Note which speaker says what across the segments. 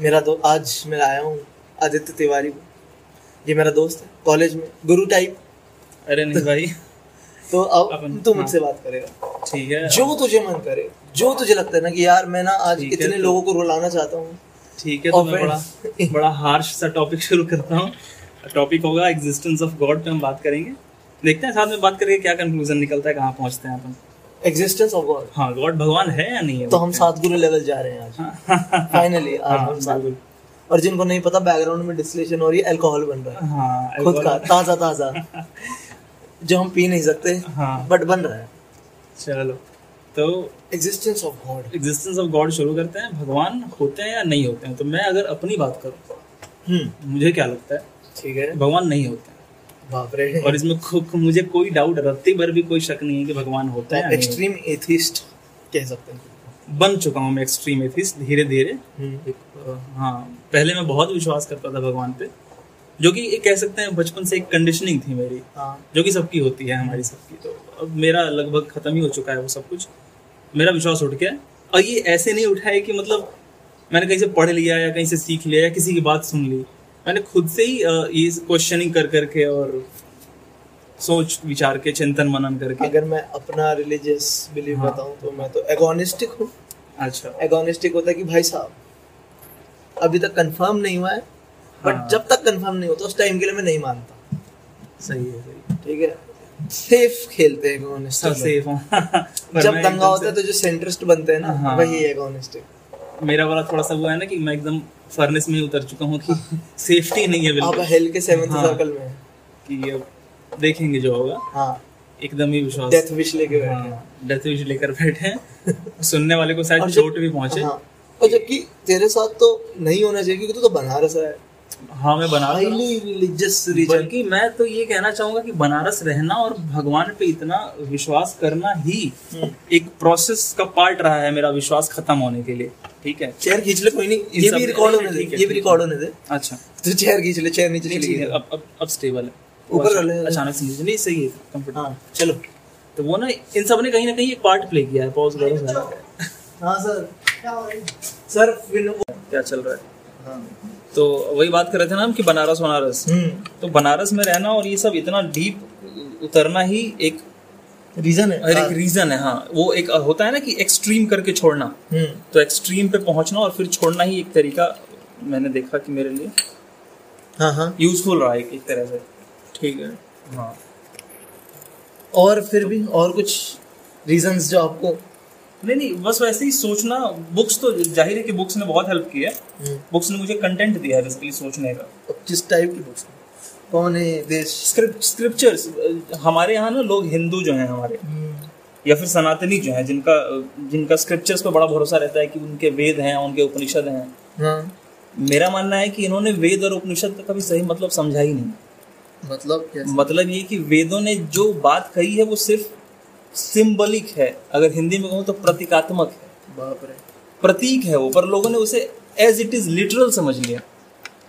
Speaker 1: मेरा दो आज मैं आया हूँ आदित्य तिवारी ये मेरा दोस्त है कॉलेज में गुरु टाइप
Speaker 2: अरे नहीं भाई।
Speaker 1: तो अब तू
Speaker 2: हाँ।
Speaker 1: मुझसे बात करेगा।
Speaker 2: ठीक है।
Speaker 1: जो तुझे मन करे जो तुझे लगता है ना कि यार मैं ना आज इतने
Speaker 2: तो-
Speaker 1: लोगों को रुलाना चाहता हूँ।
Speaker 2: ठीक है तो मैं बड़ा बड़ा हार्श सा टॉपिक शुरू करता हूँ। टॉपिक होगा एग्जिस्टेंस ऑफ़ गॉड पे हम बात करेंगे। देखते हैं साथ में बात करके क्या कंक्लूजन निकलता है कहाँ पहुँचते हैं अपन।
Speaker 1: एग्जिस्टेंस ऑफ़ गॉड
Speaker 2: हाँ गॉड भगवान है या नहीं है?
Speaker 1: तो हम सात गुरु लेवल जा रहे हैं आज। फाइनली आज
Speaker 2: हाँ,
Speaker 1: हम सात।
Speaker 2: बिल्कुल।
Speaker 1: और जिनको नहीं पता बैकग्राउंड में डिस्टिलेशन हो रही है अल्कोहल बन रहा है।
Speaker 2: हाँ
Speaker 1: खुद का ताज़ा ताज़ा। जो हम पी नहीं सकते
Speaker 2: हाँ।
Speaker 1: बट बन रहा है।
Speaker 2: चलो तो
Speaker 1: existence of God
Speaker 2: existence of God शुरू करते हैं। भगवान होते हैं या नहीं होते हैं? तो मैं अगर अपनी बात करूँ
Speaker 1: हम्म।
Speaker 2: मुझे क्या लगता है?
Speaker 1: ठीक है।
Speaker 2: भगवान नहीं होते। हैं
Speaker 1: बाप रे।
Speaker 2: और इसमें मुझे कोई डाउट रत्ती भर भी कोई शक नहीं है कि भगवान होता है
Speaker 1: एक्सट्रीम एथिस्ट कह सकते हैं।
Speaker 2: बन चुका हूँ मैं एक्सट्रीम एथिस्ट धीरे धीरे।
Speaker 1: हम्म,
Speaker 2: हाँ पहले मैं बहुत विश्वास करता था भगवान पे जो कि एक कह सकते हैं बचपन से एक कंडीशनिंग थी मेरी
Speaker 1: हाँ।
Speaker 2: जो कि सबकी होती है हमारी सबकी। तो अब मेरा लगभग खत्म ही हो चुका है वो सब कुछ। मेरा विश्वास उठ गया। और ये ऐसे नहीं उठा है कि मतलब मैंने कहीं से पढ़ लिया या कहीं से सीख लिया या किसी की बात सुन ली। मैंने खुद से ही ये क्वेश्चनिंग कर करके और सोच विचार के चिंतन मनन करके।
Speaker 1: अगर मैं अपना रिलीजियस बिलीव
Speaker 2: हाँ।
Speaker 1: बताऊँ तो मैं तो एगोनिस्टिक हूँ।
Speaker 2: अच्छा।
Speaker 1: एगोनिस्टिक होता है कि भाई साहब अभी तक कंफर्म नहीं हुआ है बट
Speaker 2: हाँ।
Speaker 1: जब तक कंफर्म नहीं होता उस टाइम के लिए मैं नहीं मानता।
Speaker 2: सही है सही
Speaker 1: ठीक है? सेफ़ खेलते हैं एगोनिस्टिक
Speaker 2: सेफ़ हूँ
Speaker 1: जब दंगा होता है तो जो सेंट्रिस्ट बनते हैं ना
Speaker 2: हाँ।
Speaker 1: वही एगोनिस्टिक
Speaker 2: मेरा वाला थोड़ा सा वो है ना कि मैं एकदम फर्नेस में उतर चुका हूँ कि सेफ्टी नहीं है
Speaker 1: आप
Speaker 2: बिल्कुल
Speaker 1: हेल के सेवंथ
Speaker 2: हाँ।
Speaker 1: सर्कल में
Speaker 2: कि अब देखेंगे जो होगा।
Speaker 1: हाँ।
Speaker 2: एकदम ही विश्वास।
Speaker 1: डेथ विश लेके बैठे हैं।
Speaker 2: हाँ डेथ विश लेकर बैठे हैं। सुनने वाले को शायद चोट भी पहुँचे।
Speaker 1: हाँ। और जबकि तेरे साथ तो नहीं होना चाहिए क्योंकि तू तो बनारस है।
Speaker 2: हाँ मैं बनारस
Speaker 1: हाईली रिलीजियस रीजन
Speaker 2: बल्कि मैं तो ये कहना चाहूँगा कि बनारस रहना और भगवान पे इतना विश्वास करना ही
Speaker 1: हम्म।
Speaker 2: एक प्रोसेस का पार्ट रहा है मेरा विश्वास खत्म होने के लिए। ठीक है?
Speaker 1: चेयर खींच ले कोई नहीं ये भी रिकॉर्ड होने दे ये भी रिकॉर्ड होने दे।
Speaker 2: अच्छा।
Speaker 1: तो चेयर खींच ले चेयर नीचे चली गई।
Speaker 2: अब अब अब स्टेबल है।
Speaker 1: ऊपर वाले-
Speaker 2: अचानक- से नीचे। नहीं सही है कंफर्ट
Speaker 1: हाँ चलो।
Speaker 2: तो वो ना इन सबने कहीं ना कहीं एक पार्ट प्ले किया है पॉज करो।
Speaker 1: हाँ सर। सर फिर
Speaker 2: क्या चल रहा है?
Speaker 1: हाँ।
Speaker 2: तो वही बात कर रहे थे ना हम कि बनारस बनारस।
Speaker 1: हम्म।
Speaker 2: तो बनारस में रहना और ये सब इतना डीप उतरना ही एक
Speaker 1: रीजन है।
Speaker 2: और एक रीजन है हाँ। वो एक होता है ना कि एक्सट्रीम करके छोड़ना।
Speaker 1: हम्म।
Speaker 2: तो एक्सट्रीम पे पहुँचना और फिर छोड़ना ही एक तरीका मैंने देखा कि मेरे लिए
Speaker 1: हाँ हाँ।
Speaker 2: यूजफुल रहा एक, एक तरह से।
Speaker 1: ठीक है।
Speaker 2: हाँ।
Speaker 1: और फिर भी और कुछ रीजंस जो आपको
Speaker 2: नहीं नहीं बस वैसे ही सोचना बुक्स तो ज़ाहिर है कि बुक्स ने बहुत हेल्प की है।
Speaker 1: हम्म,
Speaker 2: बुक्स ने मुझे कंटेंट दिया है बेसिकली सोचने का।
Speaker 1: अब किस टाइप की बुक्स कौन है देश
Speaker 2: स्क्रिप्ट स्क्रिप्चर्स हमारे यहाँ ना लोग हिंदू जो हैं हमारे
Speaker 1: हम्म,
Speaker 2: या फिर सनातनी जो हैं जिनका जिनका स्क्रिप्चर्स पे बड़ा भरोसा रहता है कि उनके वेद हैं उनके उपनिषद हैं।
Speaker 1: हाँ।
Speaker 2: मेरा मानना है कि इन्होंने वेद और उपनिषद का कभी सही मतलब समझा ही नहीं।
Speaker 1: मतलब कैसे
Speaker 2: मतलब ये कि वेदों ने जो बात कही है वो सिर्फ़ सिंबलिक है। अगर हिंदी में कहूँ तो प्रतीकात्मक है।
Speaker 1: बाप रे।
Speaker 2: प्रतीक है वो पर लोगों ने उसे एज इट इज़ लिटरल समझ लिया।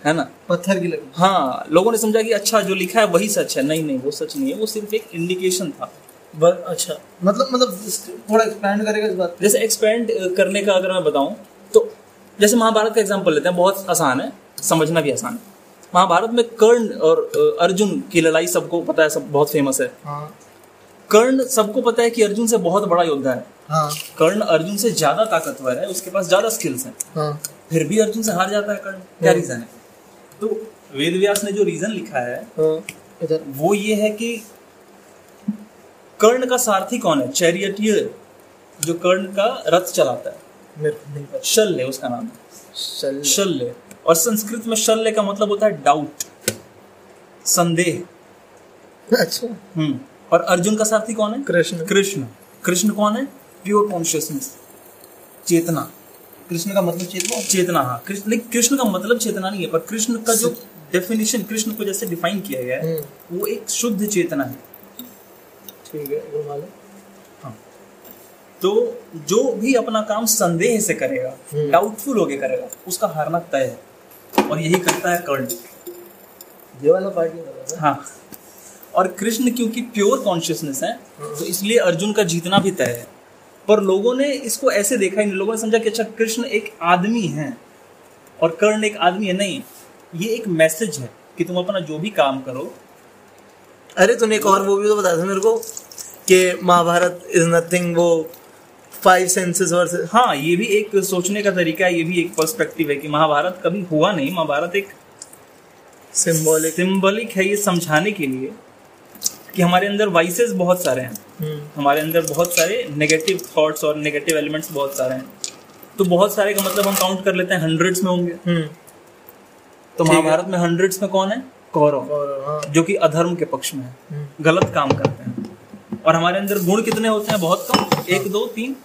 Speaker 2: है ना?
Speaker 1: पत्थर की लगी।
Speaker 2: हाँ लोगों ने समझा कि अच्छा जो लिखा है वही सच है। नहीं नहीं वो सच नहीं है। वो सिर्फ़ एक इंडिकेशन था।
Speaker 1: ब- अच्छा। मतलब मतलब थोड़ा एक्सपैंड करेगा इस बात
Speaker 2: जैसे एक्सपेंड करने का अगर मैं बताऊँ तो जैसे महाभारत का एग्जांपल लेते हैं। बहुत आसान है। समझना भी आसान है। महाभारत में कर्ण और अर्जुन की लड़ाई सबको पता है सब बहुत फ़ेमस है।
Speaker 1: हाँ।
Speaker 2: कर्ण सबको पता है कि अर्जुन से बहुत बड़ा योद्धा है।
Speaker 1: हाँ।
Speaker 2: कर्ण अर्जुन से ज़्यादा ताकतवर है उसके पास ज़्यादा स्किल्स हैं।
Speaker 1: हाँ।
Speaker 2: फिर भी अर्जुन से हार जाता है कर्ण। क्या रीजन है? तो वेद व्यास ने जो रीजन लिखा है
Speaker 1: हाँ।
Speaker 2: वो ये है कि कर्ण का सारथी कौन है? चैरियटियर जो कर्ण का रथ चलाता है। शल्य उसका नाम है। शल्य। और संस्कृत में शल्य का मतलब होता है डाउट संदेह।
Speaker 1: अच्छा।
Speaker 2: हम्म। और अर्जुन का सारथी कौन है?
Speaker 1: कृष्ण।
Speaker 2: कृष्ण। कृष्ण कौन है? प्योर कॉन्शियसनेस चेतना।
Speaker 1: कृष्ण का मतलब चेतना?
Speaker 2: चेतना हाँ। कृष्ण नहीं कृष्ण का मतलब चेतना नहीं है पर कृष्ण का जो डेफिनेशन कृष्ण को जैसे डिफाइन किया गया है
Speaker 1: हम्म,
Speaker 2: वो एक शुद्ध चेतना है।
Speaker 1: ठीक है वो
Speaker 2: हाँ। तो जो भी अपना काम संदेह से करेगा
Speaker 1: हम्म।
Speaker 2: डाउटफुल होके करेगा उसका हारना तय है। और यही करता है कर्ण
Speaker 1: ये वाला पार्टी
Speaker 2: हाँ। और कृष्ण क्योंकि प्योर कॉन्शियसनेस है तो इसलिए अर्जुन का जीतना भी तय है। पर लोगों ने इसको ऐसे देखा ही नहीं। लोगों ने समझा कि अच्छा कृष्ण एक आदमी है और कर्ण एक आदमी है। नहीं ये एक मैसेज है कि तुम अपना जो भी काम करो।
Speaker 1: अरे तूने एक और वो भी तो बताया था मेरे को कि महाभारत इज़ नथिंग वो फाइव सेंसेस वर्सेस
Speaker 2: हाँ ये भी एक सोचने का तरीका है ये भी एक पर्सपेक्टिव है कि महाभारत कभी हुआ नहीं। महाभारत एक
Speaker 1: सिंबॉलिक
Speaker 2: सिंबलिक है ये समझाने के लिए। कि हमारे अंदर वाइसेस बहुत सारे हैं।
Speaker 1: हम्म,
Speaker 2: हमारे अंदर बहुत सारे नेगेटिव थॉट्स और नेगेटिव एलिमेंट्स बहुत सारे हैं। तो बहुत सारे का मतलब हम काउंट कर लेते हैं हंड्रेड्स में होंगे।
Speaker 1: हम्म।
Speaker 2: तो महाभारत में हंड्रेड्स में कौन है? कौरव।
Speaker 1: हाँ।
Speaker 2: जो कि अधर्म के पक्ष में है।
Speaker 1: हम्म,
Speaker 2: गलत काम करते हैं। और हमारे अंदर गुण कितने होते हैं? बहुत कम। एक दो तीन।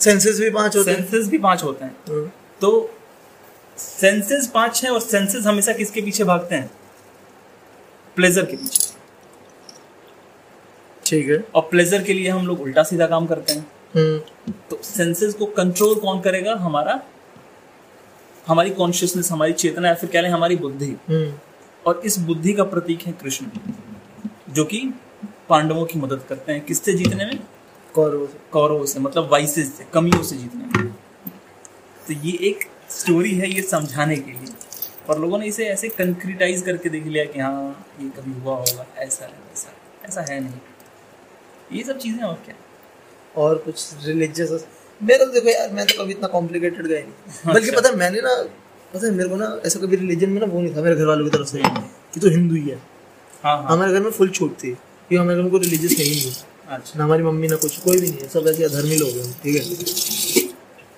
Speaker 1: सेंसेस भी पाँच होते हैं।
Speaker 2: सेंसेस भी पाँच होते हैं। तो सेंसेस पाँच हैं और सेंसेस हमेशा किसके पीछे भागते हैं? प्लेजर के पीछे।
Speaker 1: ठीक है।
Speaker 2: और प्लेजर के लिए हम लोग उल्टा सीधा काम करते हैं।
Speaker 1: हम्म,
Speaker 2: तो सेंसेस को कंट्रोल कौन करेगा? हमारा हमारी कॉन्शियसनेस हमारी चेतना या फिर कह लें हमारी बुद्धि।
Speaker 1: हम्म,
Speaker 2: और इस बुद्धि का प्रतीक है कृष्ण जो कि पांडवों की मदद करते हैं। किससे जीतने में?
Speaker 1: कौरवों से।
Speaker 2: कौरवों से मतलब वाइसेस से कमियों से जीतने में। तो ये एक स्टोरी है ये समझाने के लिए। और लोगों ने इसे ऐसे कंक्रीटाइज करके देख लिया कि हाँ ये कभी हुआ होगा ऐसा है है। ऐसा है नहीं। ये सब चीज़ें और क्या?
Speaker 1: और कुछ रिलीजियस मेरा तो देखो यार मैं तो कभी इतना कॉम्प्लिकेटेड गया नहीं बल्कि पता है मैंने ना पता है मेरे को ना ऐसा कभी रिलीजन में ना वो नहीं था मेरे घर वालों की तरफ़ से कि तो हिंदू ही है।
Speaker 2: हाँ हाँ।
Speaker 1: हमारे घर में फुल छूट थी। कि हमारे घर में कोई रिलीजियस है नहीं।
Speaker 2: अच्छा।
Speaker 1: ना हमारी मम्मी ना कुछ कोई भी नहीं है। सब ऐसे अधर्मी लोग हैं ठीक है?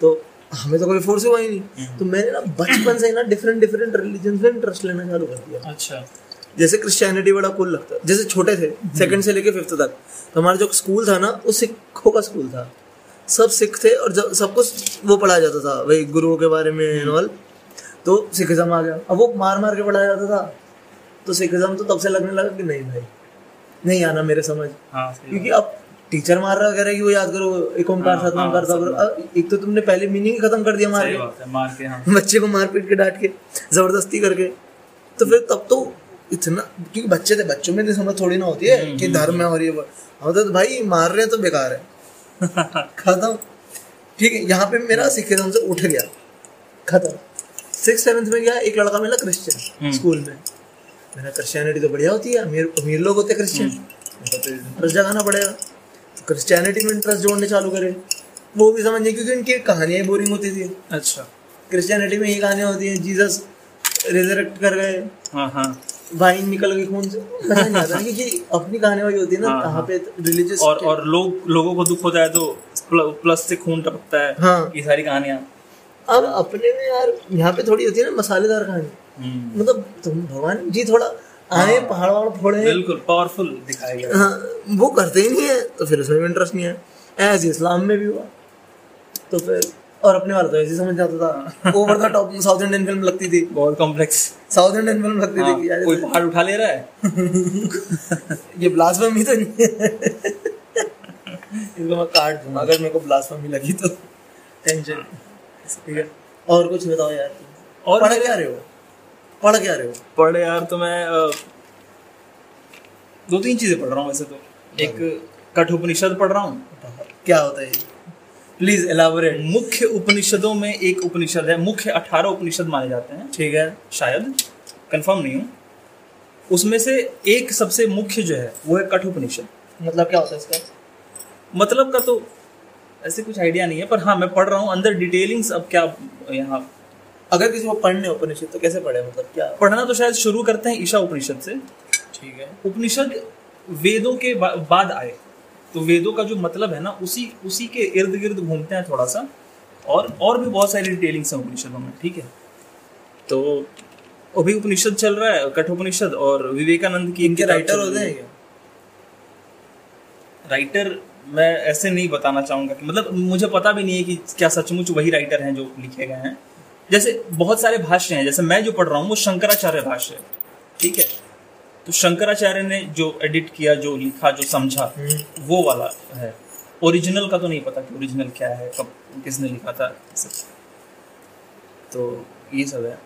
Speaker 1: तो हमें तो कभी फोर्स हुआ ही नहीं। तो मैंने ना बचपन से ना डिफरेंट डिफरेंट रिलीजन में इंटरेस्ट लेना चालू कर दिया।
Speaker 2: अच्छा।
Speaker 1: जैसे क्रिश्चियनिटी बड़ा कूल लगता है। जैसे छोटे थे सेकंड से लेके फिफ्थ तक। तो हमारा जो स्कूल था ना वो सिखों का स्कूल था। सब सिख थे और जब सब कुछ वो पढ़ाया जाता था वही गुरुओं के बारे में and all तो सिखिज्म आ गया। अब वो मार मार के पढ़ाया जाता था। तो सिखिज्म तो तब से लगने लगा कि नहीं भाई नहीं आना मेरे समझ।
Speaker 2: हाँ
Speaker 1: क्योंकि अब टीचर मार रहा कह रहा है कि वो याद करो एक ओंकार
Speaker 2: हाँ,
Speaker 1: सतनाम करता करो एक तो तुमने पहले मीनिंग खत्म कर दिया मार के।
Speaker 2: मार के हाँ।
Speaker 1: बच्चे को मार पीट के डांट के ज़बरदस्ती करके। तो फिर तब तो इतना क्योंकि बच्चे थे बच्चों में समझ थोड़ी ना होती है कि धर्म है और ये हम तो भाई मार रहे हैं तो बेकार है। खत्म। ठीक है यहाँ पे मेरा सिखिज्म से उठ गया। खत्म। सिक्स सेवन्थ में गया एक लड़का मिला क्रिश्चियन स्कूल में। मेरा क्रिश्चियनिटी तो बढ़िया होती है अमीर अमीर लोग होते क्रिश्चियन उनको तो इंटरेस्ट जगाना पड़ेगा। तो क्रिश्चियनिटी में इंटरेस्ट जोड़ने चालू करे। वो भी समझ क्योंकि उनकी कहानियाँ बोरिंग होती थी।
Speaker 2: अच्छा।
Speaker 1: क्रिश्चियनिटी में यही कहानियाँ होती हैं जीसस रिजरेक्ट कर गए।
Speaker 2: हाँ हाँ।
Speaker 1: वाइन निकल गई खून से। मज़ा नहीं आता क्योंकि अपनी कहानी वही होती है ना
Speaker 2: हाँ,
Speaker 1: यहाँ
Speaker 2: हाँ।
Speaker 1: पे रिलीजियस
Speaker 2: और और लोग लोगों को दुख होता है तो प्लस से खून टपकता है
Speaker 1: हाँ।
Speaker 2: ये सारी कहानियाँ।
Speaker 1: अब अपने में यार यहाँ पे थोड़ी होती है ना मसालेदार कहानी। मतलब तुम भगवान जी थोड़ा आए पहाड़ वहाड़ फोड़े।
Speaker 2: बिल्कुल पावरफुल दिखाया गया।
Speaker 1: हाँ, वो करते ही नहीं है तो फिर उसमें भी इंटरेस्ट नहीं है। ऐसे इस्लाम में भी हुआ तो फिर और अपने वाला तो ऐसे समझ जाता था। Over the top south Indian film लगती थी।
Speaker 2: बहुत कॉम्प्लेक्स
Speaker 1: साउथ इंडियन फ़िल्म लगती
Speaker 2: हाँ,
Speaker 1: थी
Speaker 2: कोई पहाड़ उठा ले रहा है?
Speaker 1: ये ब्लास्फेमी तो नहीं है। इसको मैं काट दूँगा। अगर मेरे को ब्लास्फेमी लगी तो टेंशन ठीक है। और कुछ बताओ यार। तुम
Speaker 2: और
Speaker 1: पढ़ क्या रहे हो? पढ़ क्या रहे हो?
Speaker 2: पढ़े यार तो मैं दो तीन चीज़ें पढ़ रहा हूँ वैसे तो। एक कठोपनिषद पढ़ रहा हूँ।
Speaker 1: क्या होता है प्लीज़ एलाबोरेट
Speaker 2: मुख्य उपनिषदों में एक उपनिषद है। मुख्य अठारह उपनिषद माने जाते हैं।
Speaker 1: ठीक है।
Speaker 2: शायद। कंफर्म नहीं हूँ। उसमें से एक सबसे मुख्य जो है वो है कठोपनिषद
Speaker 1: मतलब क्या होता है इसका?
Speaker 2: मतलब का तो ऐसे कुछ आइडिया नहीं है पर हाँ मैं पढ़ रहा हूँ। अंदर डिटेलिंग्स अब क्या यहाँ?
Speaker 1: अगर किसी को पढ़ने उपनिषद तो कैसे पढ़े मतलब क्या?
Speaker 2: पढ़ना तो शायद शुरू करते हैं ईशा उपनिषद से।
Speaker 1: ठीक है।
Speaker 2: उपनिषद वेदों के बा, बाद आए। तो वेदों का जो मतलब है ना उसी उसी के इर्द गिर्द घूमते हैं थोड़ा सा। और और भी बहुत सारी डिटेलिंग्स हैं उपनिषदों में ठीक है? तो अभी उपनिषद चल रहा है कठोपनिषद और विवेकानंद की
Speaker 1: इनके राइटर होते हैं। क्या?
Speaker 2: राइटर मैं ऐसे नहीं बताना चाहूँगा कि मतलब मुझे पता भी नहीं है कि क्या सचमुच वही राइटर हैं जो लिखे गए हैं। जैसे बहुत सारे भाष्य हैं जैसे मैं जो पढ़ रहा हूँ वो शंकराचार्य भाष्य है ठीक है? तो शंकराचार्य ने जो एडिट किया जो लिखा जो समझा वो वाला है। ओरिजिनल का तो नहीं पता कि ओरिजिनल क्या है कब किसने लिखा था तो ये सब है।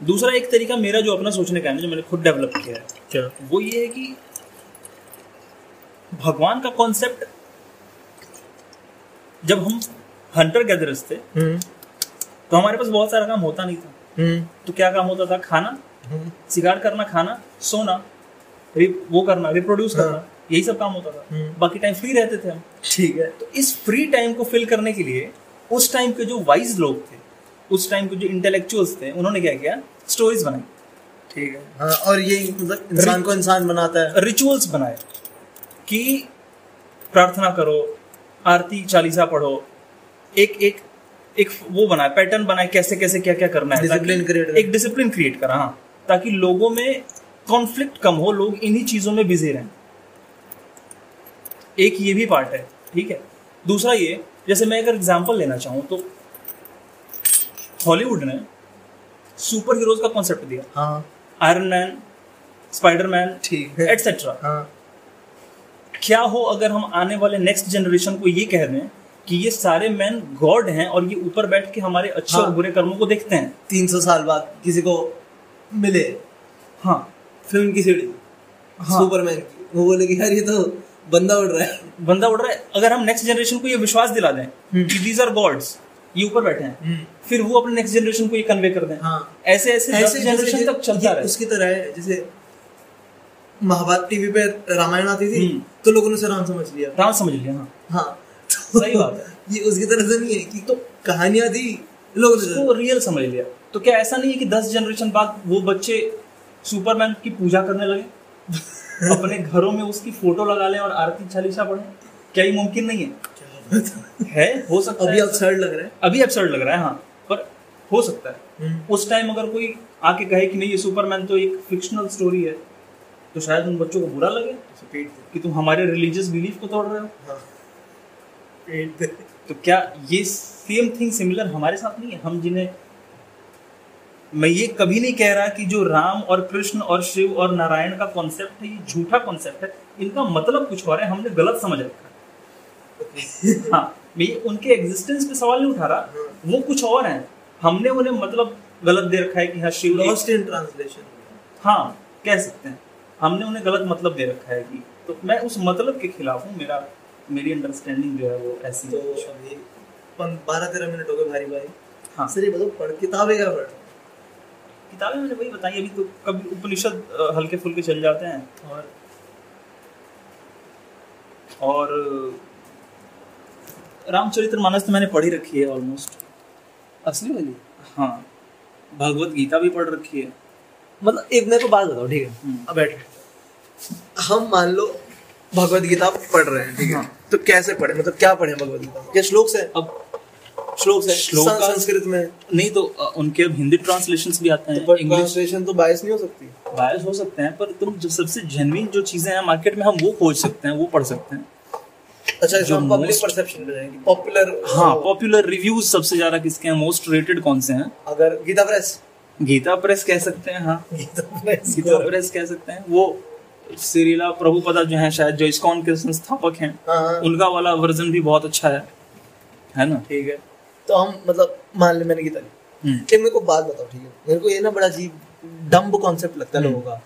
Speaker 2: दूसरा एक तरीका मेरा जो अपना सोचने का है जो मैंने खुद डेवलप किया है
Speaker 1: क्या?
Speaker 2: वो ये है कि भगवान का कॉन्सेप्ट जब हम हंटर गैदरर्स थे
Speaker 1: हम्म।
Speaker 2: तो हमारे पास बहुत सारा काम होता नहीं था।
Speaker 1: हम्म।
Speaker 2: तो क्या काम होता था? खाना। शिकार करना खाना सोना वो करना रिप्रोड्यूस
Speaker 1: हाँ।
Speaker 2: करना यही सब काम होता था।
Speaker 1: हम्म।
Speaker 2: बाकी टाइम फ्री रहते थे हम।
Speaker 1: ठीक है।
Speaker 2: तो इस फ्री टाइम को फिल करने के लिए उस टाइम के जो वाइज लोग थे उस टाइम के जो इंटेलेक्चुअल्स थे उन्होंने क्या किया? स्टोरीज बनाई।
Speaker 1: ठीक है। हाँ और ये मतलब इंसान को इंसान बनाता है।
Speaker 2: रिचुअल्स बनाए कि प्रार्थना करो आरती चालीसा पढ़ो एक एक एक वो बनाए पैटर्न बनाए कैसे कैसे क्या क्या करना है
Speaker 1: Discipline
Speaker 2: ताकि-
Speaker 1: create करें।
Speaker 2: एक डिसिप्लिन क्रिएट करा हाँ। ताकि लोगों में कॉन्फ्लिक्ट कम हो लोग इन्हीं चीज़ों में बिज़ी रहें। एक ये भी पार्ट है ठीक है? दूसरा ये जैसे मैं अगर एग्जांपल लेना चाहूँ तो हॉलीवुड ने सुपर हीरोज का कॉन्सेप्ट दिया।
Speaker 1: हाँ।
Speaker 2: आयरन मैन स्पाइडरमैन
Speaker 1: ठीक है।
Speaker 2: एटसेट्रा
Speaker 1: हाँ।
Speaker 2: क्या हो अगर हम आने वाले नेक्स्ट जनरेशन को ये कह दें कि ये सारे मैन गॉड हैं और ये ऊपर बैठ के हमारे अच्छे
Speaker 1: हाँ।
Speaker 2: और बुरे कर्मों को देखते हैं?
Speaker 1: तीन सौ साल बाद किसी को मिले।
Speaker 2: हाँ।
Speaker 1: फ़िल्म की सीढ़ी।
Speaker 2: हाँ।
Speaker 1: सुपरमैन की। वो बोले कि यार ये तो बंदा उड़ रहा है।
Speaker 2: बंदा उड़ रहा है। अगर हम नेक्स्ट जनरेशन को ये विश्वास दिला दें कि दीज आर गॉड्स ये ऊपर बैठे हैं फिर वो अपने नेक्स्ट जनरेशन को ये कन्वे कर दें।
Speaker 1: हाँ।
Speaker 2: ऐसे ऐसे
Speaker 1: ऐसे
Speaker 2: जनरेशन तक चलता रहे।
Speaker 1: उसकी तरह है जैसे महाभारत टीवी पे रामायण आती थी
Speaker 2: हम्म।
Speaker 1: तो लोगों ने उसे राम समझ लिया।
Speaker 2: राम समझ लिया हाँ।
Speaker 1: हाँ। तो
Speaker 2: सही बात है।
Speaker 1: ये उसकी तरह से नहीं है कि तो कहानियाँ थी लोगों
Speaker 2: रियल समझ लिया। तो क्या ऐसा नहीं है कि दस जनरेशन बाद वो बच्चे सुपरमैन की पूजा करने लगे? अपने घरों में उसकी फ़ोटो लगा लें और आरती चालीसा पढ़े? क्या ये मुमकिन नहीं है? है हो सकता
Speaker 1: अभी
Speaker 2: है।
Speaker 1: absurd लग रहा है।
Speaker 2: अभी एब्सर्ड लग रहा है हाँ। पर हो सकता है।
Speaker 1: हम्म।
Speaker 2: उस टाइम अगर कोई आके कहे कि नहीं ये सुपरमैन तो एक फिक्शनल स्टोरी है तो शायद उन बच्चों को बुरा लगे कि तुम हमारे रिलीजियस बिलीफ को तोड़ रहे हो।
Speaker 1: हाँ।
Speaker 2: तो क्या ये सेम थिंग सिमिलर हमारे साथ नहीं है। हम जिन्हें मैं ये कभी नहीं कह रहा कि जो राम और कृष्ण और शिव और नारायण का कॉन्सेप्ट है ये झूठा कॉन्सेप्ट है। इनका मतलब कुछ और है हमने गलत समझ रखा है। हाँ मैं ये उनके एग्जिस्टेंस पे सवाल नहीं उठा रहा। वो कुछ और है। हमने उन्हें मतलब गलत दे रखा है कि हाँ शिव
Speaker 1: लॉस्ट इन ट्रांसलेशन
Speaker 2: हाँ कह सकते हैं। हमने उन्हें गलत मतलब दे रखा है कि तो मैं उस मतलब के खिलाफ हूँ मेरा मेरी अंडरस्टैंडिंग जो है वो ऐसी
Speaker 1: तो अभी बारह तेरह मिनट हो गए भारी भाई
Speaker 2: हाँ।
Speaker 1: सर ये बताओ पढ़ किताबें क्या पढ़?
Speaker 2: किताबें मैंने वही बताई अभी तो कभी उपनिषद हल्के फुल्के चल जाते हैं।
Speaker 1: और?
Speaker 2: और रामचरित्र मानस तो मैंने पढ़ी रखी है ऑलमोस्ट
Speaker 1: असली वाली?
Speaker 2: हाँ। भगवत गीता भी पढ़ रखी है।
Speaker 1: मतलब एक मेरे को बात बताओ ठीक है?
Speaker 2: हम्म।
Speaker 1: अब बैठ। हम मान लो भगवत गीता पढ़ रहे हैं ठीक है?
Speaker 2: हाँ।
Speaker 1: तो कैसे पढ़े? मतलब क्या पढ़े भगवत गीता? क्या श्लोक से
Speaker 2: अब
Speaker 1: श्लोक से
Speaker 2: श्लोक
Speaker 1: सं- संस्कृत में।
Speaker 2: नहीं तो उनके अब हिंदी ट्रांसलेशंस भी आते हैं
Speaker 1: तो
Speaker 2: इंग्लिश
Speaker 1: ट्रांसलेशन तो बायस नहीं हो सकती।
Speaker 2: बायस हो सकते हैं पर तुम जो सबसे जेन्युइन जो चीज़ें हैं मार्केट में हम वो खोज सकते हैं वो पढ़ सकते हैं।
Speaker 1: अच्छा
Speaker 2: जो
Speaker 1: पब्लिक परसेप्शन जाएँगे पॉपुलर
Speaker 2: हाँ पॉपुलर रिव्यूज़ सबसे ज़्यादा किसके हैं मोस्ट रेटेड कौन से हैं?
Speaker 1: अगर गीता प्रेस।
Speaker 2: गीता प्रेस कह सकते हैं हाँ।
Speaker 1: गीता प्रेस।
Speaker 2: गीता प्रेस कह सकते हैं। वो श्रीला प्रभुपदा जो है शायद जो इस्कॉन के संस्थापक हैं
Speaker 1: हाँ हाँ।
Speaker 2: उनका वाला वर्जन भी बहुत अच्छा है। है ना?
Speaker 1: ठीक है। तो हम मतलब मान ले मैंने गीता ली।
Speaker 2: हम्म,
Speaker 1: मेरे को बात बताओ ठीक है? मेरे को ये ना बड़ा अजीब डम्ब कॉन्सेप्ट लगता है
Speaker 2: हम्म।
Speaker 1: लोगों का।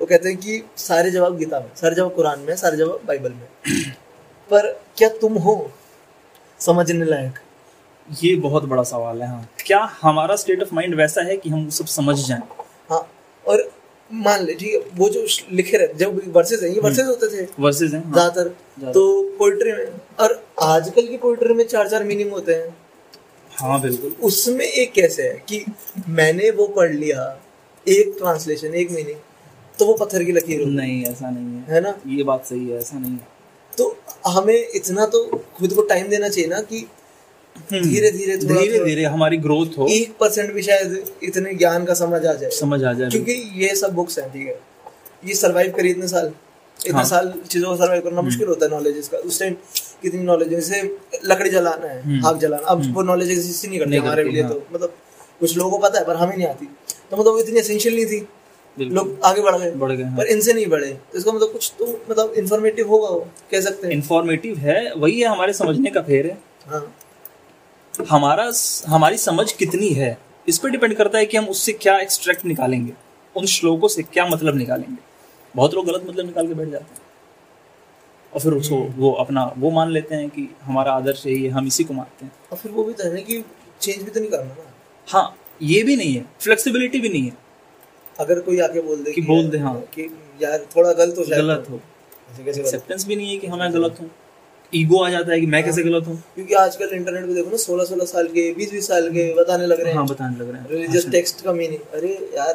Speaker 1: वो कहते हैं कि सारे जवाब गीता में सारे जवाब कुरान में सारे जवाब बाइबल में। पर क्या तुम हो समझने लायक?
Speaker 2: ये बहुत बड़ा सवाल है हाँ। क्या हमारा स्टेट ऑफ़ माइंड वैसा है कि हम सब समझ जाएँ?
Speaker 1: हाँ और मान ले ठीक है वो जो लिखे रहते जब वर्सेज हैं ये वर्सेज होते थे।
Speaker 2: वर्सेज हैं हाँ,
Speaker 1: ज़्यादातर
Speaker 2: ज़्यादा।
Speaker 1: तो पोइट्री में और आजकल की पोइट्री में चार चार मीनिंग होते हैं।
Speaker 2: हाँ बिल्कुल।
Speaker 1: उसमें एक कैसे है कि मैंने वो पढ़ लिया एक ट्रांसलेशन एक मीनिंग तो वो पत्थर की लकीर
Speaker 2: नहीं ऐसा नहीं है।
Speaker 1: है ना?
Speaker 2: ये बात सही है ऐसा नहीं है।
Speaker 1: तो हमें इतना तो खुद को टाइम देना चाहिए ना कि धीरे धीरे
Speaker 2: धीरे धीरे हमारी ग्रोथ हो।
Speaker 1: एक परसेंट भी शायद इतने ज्ञान का समझ आ जाए।
Speaker 2: समझ आ जाए
Speaker 1: क्योंकि ये सब बुक्स हैं ठीक है। ये सरवाइव करी इतने साल। इतने
Speaker 2: हाँ।
Speaker 1: साल चीज़ों को सरवाइव करना मुश्किल होता है नॉलेज का उस टाइम कितनी नॉलेज है जैसे लकड़ी जलाना है
Speaker 2: हम्म।
Speaker 1: आग जलाना अब वो नॉलेज एग्जिस्ट नहीं करती हमारे लिए
Speaker 2: हाँ।
Speaker 1: तो मतलब कुछ लोगों को पता है पर हमें नहीं आती। तो मतलब इतनी एसेंशियल नहीं थी। लोग आगे बढ़ गए
Speaker 2: बढ़ गए हाँ।
Speaker 1: पर इनसे नहीं बढ़े। तो इसका मतलब कुछ तो मतलब इन्फॉर्मेटिव होगा वो कह सकते हैं।
Speaker 2: इन्फॉर्मेटिव है वही है हमारे समझने का फेर है।
Speaker 1: हाँ।
Speaker 2: हमारा हमारी समझ कितनी है इस पर डिपेंड करता है कि हम उससे क्या एक्सट्रैक्ट निकालेंगे उन श्लोकों से क्या मतलब निकालेंगे। बहुत लोग गलत मतलब निकाल के बैठ जाते हैं। और फिर उसको वो अपना वो मान लेते हैं कि हमारा आदर्श यही है हम इसी को मानते हैं।
Speaker 1: और फिर वो भी तो है कि चेंज भी तो नहीं करना ना।
Speaker 2: हाँ ये भी नहीं है फ्लेक्सिबिलिटी भी नहीं है।
Speaker 1: अगर कोई आके बोल दे
Speaker 2: कि बोल दे, हाँ।
Speaker 1: कि यार थोड़ा गलत हो जाए
Speaker 2: गलत हो? एक्सेप्टेंस भी नहीं है कि हाँ मैं गलत हूँ। ईगो आ जाता है कि मैं कैसे गलत हूँ।
Speaker 1: क्योंकि आजकल इंटरनेट पे देखो ना सोलह सोलह साल के बीस बीस साल के बताने लग रहे
Speaker 2: हैं।
Speaker 1: हाँ हैं
Speaker 2: बताने लग रहे हैं।
Speaker 1: रिलीजियस टेक्स्ट का मीनिंग अरे यार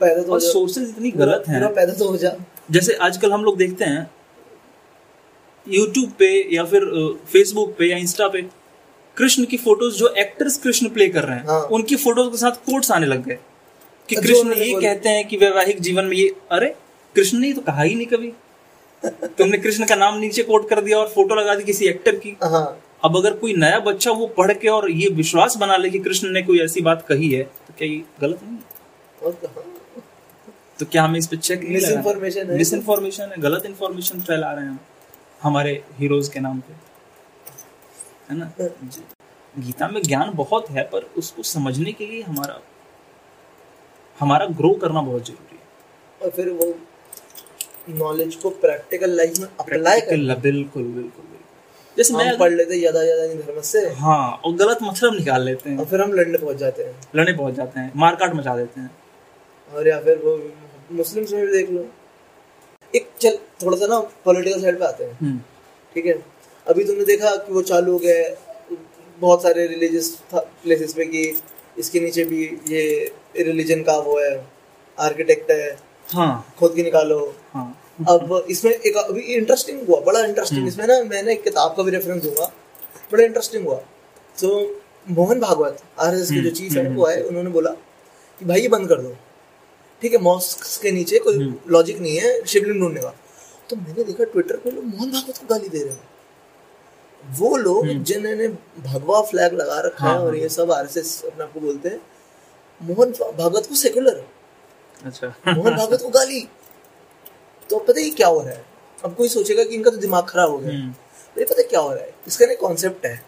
Speaker 1: पैदा तो हो
Speaker 2: सोर्सेज इतनी गलत हैं।
Speaker 1: पैदा तो हो जा।
Speaker 2: जैसे आजकल हम लोग देखते हैं यूट्यूब पे या फिर फेसबुक पे या इंस्टा पे कृष्ण की फ़ोटोज़ जो एक्टर्स कृष्ण प्ले कर रहे हैं
Speaker 1: हाँ।
Speaker 2: उनकी फ़ोटोज़ के साथ कोट्स आने लग गए कि कृष्ण ये कहते हैं कि वैवाहिक जीवन में ये अरे कृष्ण ने तो कहा ही नहीं कभी तुमने कृष्ण का नाम नीचे कोट कर दिया और फ़ोटो लगा दी किसी एक्टर की
Speaker 1: हाँ
Speaker 2: अब अगर कोई नया बच्चा वो पढ़ के और ये विश्वास बना ले कि कृष्ण ने कोई ऐसी बात कही है तो क्या ये गलत नहीं है?
Speaker 1: और कहाँ?
Speaker 2: तो क्या हमें इस पे चेक
Speaker 1: Misinformation है।
Speaker 2: मिस इन्फॉर्मेशन है गलत इन्फॉर्मेशन फैला रहे हैं हमारे हीरोज के नाम पे। है ना? गीता में ज्ञान बहुत है पर उसको समझने के लिए हमारा हमारा ग्रो करना बहुत ज़रूरी है।
Speaker 1: और फिर वो नॉलेज को प्रैक्टिकल लाइफ में अप्लाई कर
Speaker 2: बिल्कुल बिल्कुल जैसे मैं
Speaker 1: पढ़ लेते यदा यदा नहीं धर्म से।
Speaker 2: हाँ और गलत मतलब निकाल लेते हैं।
Speaker 1: और फिर हम लड़ने पहुँच जाते हैं।
Speaker 2: लड़ने पहुँच जाते हैं मारकाट मचा देते हैं।
Speaker 1: और या फिर वो मुस्लिम्स में भी देख लो। एक चल थोड़ा सा ना पॉलिटिकल साइड पे आते हैं।
Speaker 2: हम्म,
Speaker 1: ठीक है? अभी तुमने देखा कि वो चालू हो गया है। बहुत सारे रिलीजियस प्लेसेस पे कि इसके नीचे भी ये रिलीजन का वो है आर्किटेक्ट है।
Speaker 2: हाँ।
Speaker 1: खुद की निकालो।
Speaker 2: हाँ।
Speaker 1: अब इसमें एक अभी इंटरेस्टिंग हुआ बड़ा इंटरेस्टिंग इसमें ना मैंने एक किताब का भी रेफरेंस दूँगा। बड़ा इंटरेस्टिंग हुआ। तो मोहन भागवत आरएसएस के जो चीफ है वो आए उन्होंने बोला कि भाई ये बंद कर दो। ठीक है मॉस्क के नीचे कोई लॉजिक नहीं है शिवलिंग ढूँढने का। तो मैंने देखा ट्विटर पे लोग मोहन भागवत को गाली दे रहे हैं। वो लोग जिन्होंने भगवा फ्लैग लगा रखा है
Speaker 2: हाँ,
Speaker 1: और ये सब आरएसएस अपने आप को बोलते हैं मोहन भागवत को सेकुलर
Speaker 2: अच्छा।
Speaker 1: मोहन भागवत को गाली। तो पता है क्या हो रहा है? अब कोई सोचेगा कि इनका तो दिमाग खराब हो गया।
Speaker 2: हम्म,
Speaker 1: मुझे पता क्या हो रहा है? इसका ना कॉन्सेप्ट है।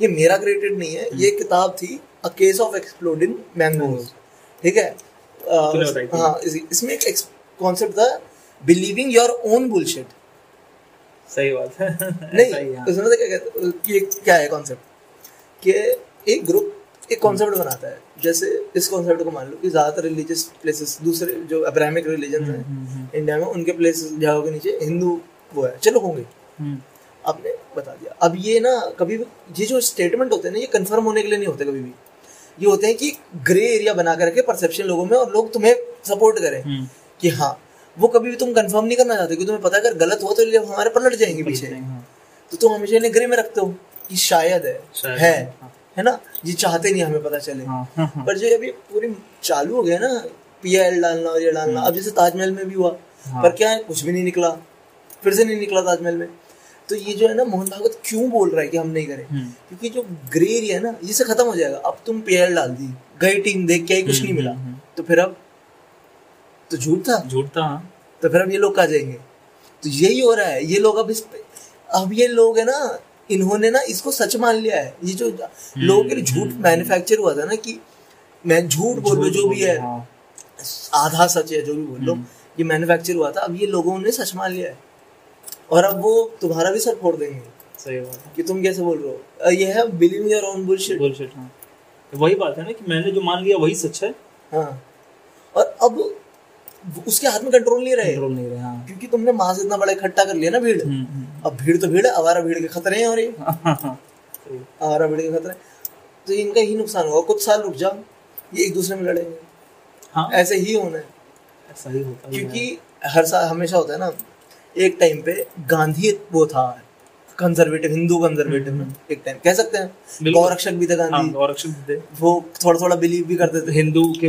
Speaker 1: ये मेरा क्रिएटेड नहीं है ये किताब थी a case of exploding mangoes ठीक है। हाँ इसमें एक कॉन्सेप्ट था बिलीविंग योर ओन बुलशिट
Speaker 2: सही बात है।
Speaker 1: नहीं। उसमें क्या कहते कि ये क्या है कॉन्सेप्ट कि एक ग्रुप एक कॉन्सेप्ट बनाता है। जैसे इस कॉन्सेप्ट को मान लो कि ज़्यादातर रिलीजियस प्लेसेस दूसरे जो अब्राहमिक रिलीजन
Speaker 2: हम्म,
Speaker 1: हैं इंडिया में उनके प्लेसेस जगहों के नीचे हिंदू वो है। चलो होंगे।
Speaker 2: हम्म,
Speaker 1: आपने बता दिया। अब ये ना कभी भी ये जो स्टेटमेंट होते हैं ना ये कंफर्म होने के लिए नहीं होते कभी भी। ये होते हैं कि ग्रे एरिया बना कर रखे परसेप्शन लोगों में और लोग तुम्हें सपोर्ट करें
Speaker 2: हम्म,
Speaker 1: कि हाँ वो कभी भी तुम कंफर्म नहीं करना चाहते क्योंकि तुम्हें पता है अगर गलत हो तो ये हमारे पलट जाएँगे पीछे।
Speaker 2: हाँ,
Speaker 1: तो तुम हमेशा इन्हें ग्रे में रखते हो कि शायद है
Speaker 2: शायद
Speaker 1: है
Speaker 2: हाँ।
Speaker 1: है। ना? ये चाहते नहीं हमें पता चले।
Speaker 2: हाँ,
Speaker 1: पर जो अभी पूरी चालू हो गया ना पीएल डालना और ये डालना अब जैसे ताजमहल में भी हुआ। पर क्या है कुछ भी नहीं निकला फिर से नहीं निकला ताजमहल में। तो ये जो है ना मोहन भागवत क्यों बोल रहा है कि हम नहीं करें?
Speaker 2: हम्म,
Speaker 1: क्योंकि जो ग्रे एरिया है ना ये से खत्म हो जाएगा। अब तुम पीएल डाल दी गई टीम देख के कुछ नहीं मिला।
Speaker 2: हम्म,
Speaker 1: तो फिर अब तो झूठ था?
Speaker 2: झूठ था हाँ।
Speaker 1: तो फिर अब ये लोग कहा जाएँगे? तो यही हो रहा है। ये लोग अब इस पे अब ये लोग है ना इन्होंने ना इसको सच मान लिया है। ये जो लोगों के लिए झूठ मैन्युफैक्चर हुआ था ना कि मैं झूठ बोल जो भी है
Speaker 2: हाँ,
Speaker 1: आधा सच है जो भी बोल लो ये मैन्युफैक्चर हुआ था। अब ये लोगों ने सच मान लिया है। और अब वो तुम्हारा भी सर फोड़ देंगे।
Speaker 2: सही बात है।
Speaker 1: कि तुम कैसे बोल रहे हो? ये है believe your own bullshit
Speaker 2: bullshit हाँ। वही बात है ना कि मैंने जो मान लिया वही सच है।
Speaker 1: हाँ। और अब उसके हाथ में कंट्रोल नहीं रहे।
Speaker 2: कंट्रोल नहीं रहे हाँ।
Speaker 1: क्योंकि तुमने मास इतना बड़ा इकट्ठा कर लिया ना भीड़।
Speaker 2: हम्म, हम्म,
Speaker 1: अब भीड़ तो भीड़ आवारा भीड़ के खतरे हैं और ये। आवारा भीड़ के खतरे। तो इनका ही नुकसान होगा। कुछ साल रुक जाओ। ये एक दूसरे में लड़ेंगे।
Speaker 2: हाँ।
Speaker 1: ऐसे ही होना है।
Speaker 2: ऐसा ही होता है।
Speaker 1: क्योंकि हर साल हमेशा होता है ना। एक टाइम पे गांधी वो था कंजर्वेटिव हिंदू कंजर्वेटिव में एक टाइम कह सकते हैं? गौरक्षक भी थे
Speaker 2: हाँ
Speaker 1: गांधी।
Speaker 2: गौरक्षक भी थे।
Speaker 1: वो थोड़ा थोड़ा बिलीव भी करते थे।
Speaker 2: हिंदू के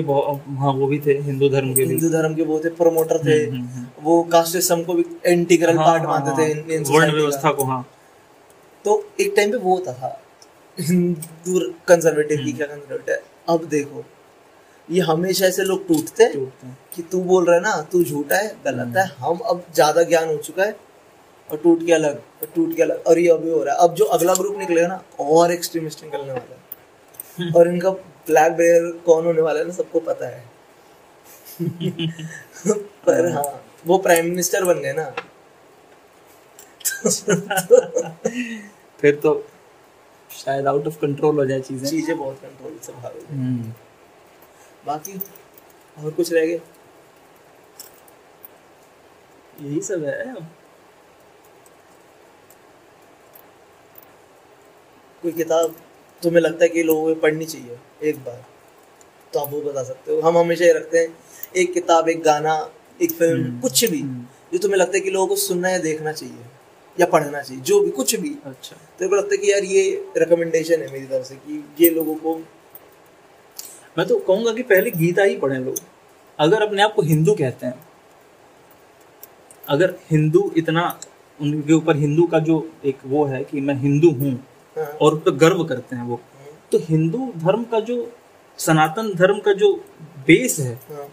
Speaker 2: हाँ वो भी थे हिंदू धर्म के
Speaker 1: हिंदू धर्म के वो थे प्रमोटर थे।
Speaker 2: हम्म, हम्म,
Speaker 1: वो कास्ट सिस्टम को भी इंटीग्रल पार्ट
Speaker 2: हाँ,
Speaker 1: मानते
Speaker 2: हाँ,
Speaker 1: थे
Speaker 2: वर्ण
Speaker 1: सोसाइटी का।
Speaker 2: व्यवस्था को हाँ।
Speaker 1: तो एक टाइम पे वो था। हिंदू कंजर्वेटिव की क्या कंजर्वेटिव अब देखो। ये हमेशा ऐसे लोग टूटते हैं कि तू बोल रहा है ना तू झूठा है गलत है हम अब ज़्यादा ज्ञान हो चुका है और टूट के अलग और टूट के अलग और ये अभी हो रहा है। अब जो अगला ग्रुप निकलेगा ना और एक्सट्रीमिस्ट निकलने वाला है। और इनका ब्लैक बेयर कौन होने वाला है ना सबको पता है। पर हाँ वो प्राइम मिनिस्टर बन गए ना।
Speaker 2: फिर तो शायद आउट ऑफ़ कंट्रोल हो जाए चीज़ें।
Speaker 1: चीज़ें बहुत कंट्रोल से बाहर हो गई। बाकी और कुछ रह गया
Speaker 2: यही सब है।
Speaker 1: कोई किताब तुम्हें लगता है कि लोगों को पढ़नी चाहिए? एक बार। तो आप वो बता सकते हो। हम हमेशा ये रखते हैं एक किताब एक गाना एक फ़िल्म
Speaker 2: हम्म,
Speaker 1: कुछ भी
Speaker 2: हम्म।
Speaker 1: जो तुम्हें लगता है कि लोगों को सुनना या देखना चाहिए या पढ़ना चाहिए जो भी कुछ भी।
Speaker 2: अच्छा।
Speaker 1: तो को लगता है कि यार ये रिकमेंडेशन है मेरी तरफ़ से कि ये लोगों को
Speaker 2: मैं तो कहूँगा कि पहले गीता ही पढ़ें लोग। अगर अपने आप को हिंदू कहते हैं अगर हिंदू इतना उनके ऊपर हिंदू का जो एक वो है कि मैं हिंदू हूँ
Speaker 1: हाँ,
Speaker 2: और उस पर गर्व करते हैं वो तो हिंदू धर्म का जो सनातन धर्म का जो बेस है
Speaker 1: हाँ,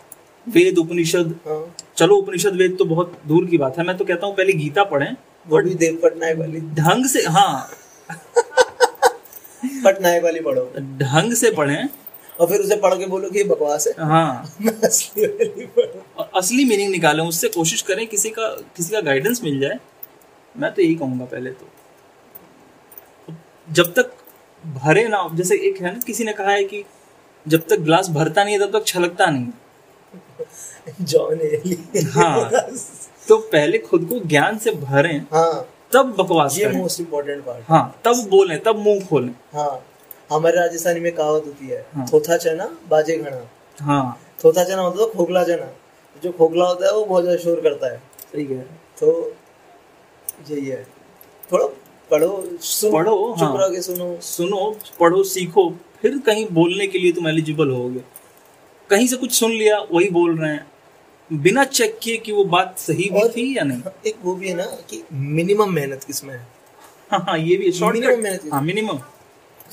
Speaker 2: वेद उपनिषद
Speaker 1: हाँ,
Speaker 2: चलो उपनिषद वेद तो बहुत दूर की बात है मैं तो कहता हूँ पहले गीता पढ़ें
Speaker 1: वो भी देव पटनायक वाली।
Speaker 2: ढंग से हाँ।
Speaker 1: पटनायक वाली पढ़ो।
Speaker 2: ढंग से पढ़ें
Speaker 1: और फिर उसे पढ़ के बोलो कि ये बकवास है।
Speaker 2: हाँ।
Speaker 1: असली वाली पढ़ो
Speaker 2: और असली मीनिंग निकालें उससे कोशिश करें किसी का किसी का गाइडेंस मिल जाए। मैं तो यही कहूँगा पहले तो। जब तक भरे ना जैसे एक है ना किसी ने कहा है कि जब तक ग्लास भरता नहीं है तब तक छलकता नहीं।
Speaker 1: जॉन एली
Speaker 2: हाँ। तो पहले खुद को ज्ञान से भरें
Speaker 1: हाँ।
Speaker 2: तब बकवास
Speaker 1: ये मोस्ट इम्पोर्टेंट पार्ट
Speaker 2: हाँ तब बोलें तब मुँह खोलें।
Speaker 1: हाँ। हमारे राजस्थानी में कहावत होती है
Speaker 2: हाँ।
Speaker 1: थोथा चना बाजे घना।
Speaker 2: हाँ।
Speaker 1: थोथा चना होता है खोखला चना। जो खोखला होता है वो बहुत ज़्यादा शोर करता है।
Speaker 2: रहे हैं।
Speaker 1: तो यही है। थोड़ा पढ़ो सुनो।
Speaker 2: पढ़ो,
Speaker 1: चुप
Speaker 2: हाँ।
Speaker 1: के सुनो।
Speaker 2: सुनो पढ़ो सीखो। फिर कहीं बोलने के लिए तुम एलिजिबल होगे। कहीं से कुछ सुन लिया वही बोल रहे हैं। बिना चेक किए कि वो बात सही भी थी या नहीं।
Speaker 1: एक वो भी है ना कि मिनिमम मेहनत किसमें है?
Speaker 2: हाँ हाँ ये भी
Speaker 1: है।
Speaker 2: शॉर्टकट
Speaker 1: मेहनत
Speaker 2: हाँ मिनिमम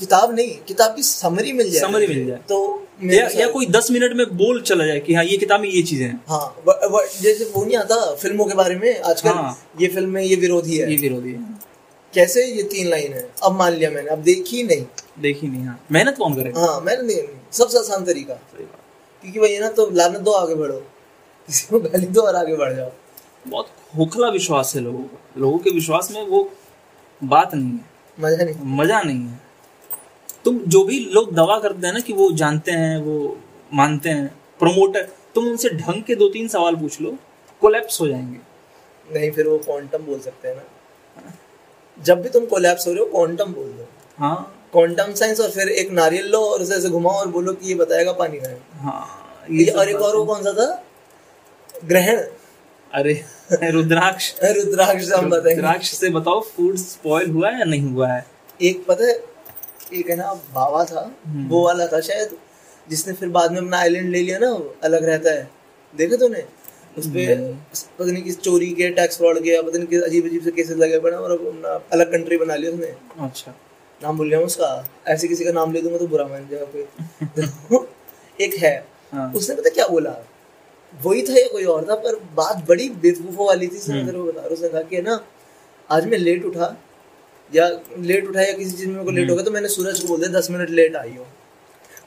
Speaker 1: किताब नहीं किताब की समरी मिल जाए।
Speaker 2: समरी मिल जाए।
Speaker 1: तो
Speaker 2: या, या कोई दस मिनट में बोल चला जाए कि हाँ ये किताब में ये चीज़ें हैं।
Speaker 1: हाँ व, व, जैसे वो नहीं आता फ़िल्मों के बारे में आजकल
Speaker 2: हाँ।
Speaker 1: ये फ़िल्म में ये विरोधी है।
Speaker 2: ये विरोधी है।
Speaker 1: कैसे ये तीन लाइन है? अब मान लिया मैंने अब देखी नहीं।
Speaker 2: देखी नहीं हाँ। मेहनत कौन करे?
Speaker 1: हाँ मेहनत नहीं सबसे आसान तरीका। क्योंकि है ना तो लानत दो आगे बढ़ो। किसी को गाली दो और आगे बढ़ जाओ।
Speaker 2: बहुत खोखला विश्वास है लोगों का। लोगों के विश्वास में वो बात नहीं है।
Speaker 1: मज़ा नहीं।
Speaker 2: मज़ा नहीं है। तुम जो भी लोग दवा करते हैं ना कि वो जानते हैं वो मानते हैं प्रमोटर तुम उनसे ढंग के दो तीन सवाल पूछ लो कोलैप्स हो जाएँगे।
Speaker 1: नहीं फिर वो क्वांटम बोल सकते हैं ना। जब भी तुम कोलैप्स हो रहे हो क्वांटम बोल दो।
Speaker 2: हाँ।
Speaker 1: क्वांटम साइंस और फिर एक नारियल लो और उसे ऐसे घुमाओ और बोलो कि ये बताएगा पानी का। हाँ ये
Speaker 2: सब
Speaker 1: और एक और वो कौन सा था? ग्रहण।
Speaker 2: अरे रुद्राक्ष।
Speaker 1: रुद्राक्ष से हम बताएँगे।
Speaker 2: रुद्राक्ष से बताओ फ़ूड स्पॉइल हुआ है या नहीं हुआ है?
Speaker 1: एक पता है एक है ना बाबा था
Speaker 2: हम्म।
Speaker 1: वो वाला था शायद जिसने फिर बाद में अपना आइलैंड ले लिया ना अलग रहता है। देखे तूने? उस पे पता नहीं किस चोरी के टैक्स फ्रॉड के पता नहीं किस अजीब अजीब से केसेस लगे पड़े और अब अपना अलग कंट्री बना लिया उसने।
Speaker 2: अच्छा।
Speaker 1: नाम भूल गया उसका। ऐसे किसी का नाम ले दूँगा तो बुरा मान जाएगा कोई। एक है।
Speaker 2: हाँ।
Speaker 1: उसने पता क्या बोला? वही था या कोई और था पर बात बड़ी बेवकूफों वाली थी इसलिए मैं तेरे को बता रहा उसने कहा कि ना आज मैं लेट उठा या लेट उठा या किसी चीज़ में मेरे को लेट हो गया तो मैंने सूरज को बोल दिया दस मिनट लेट आई हो।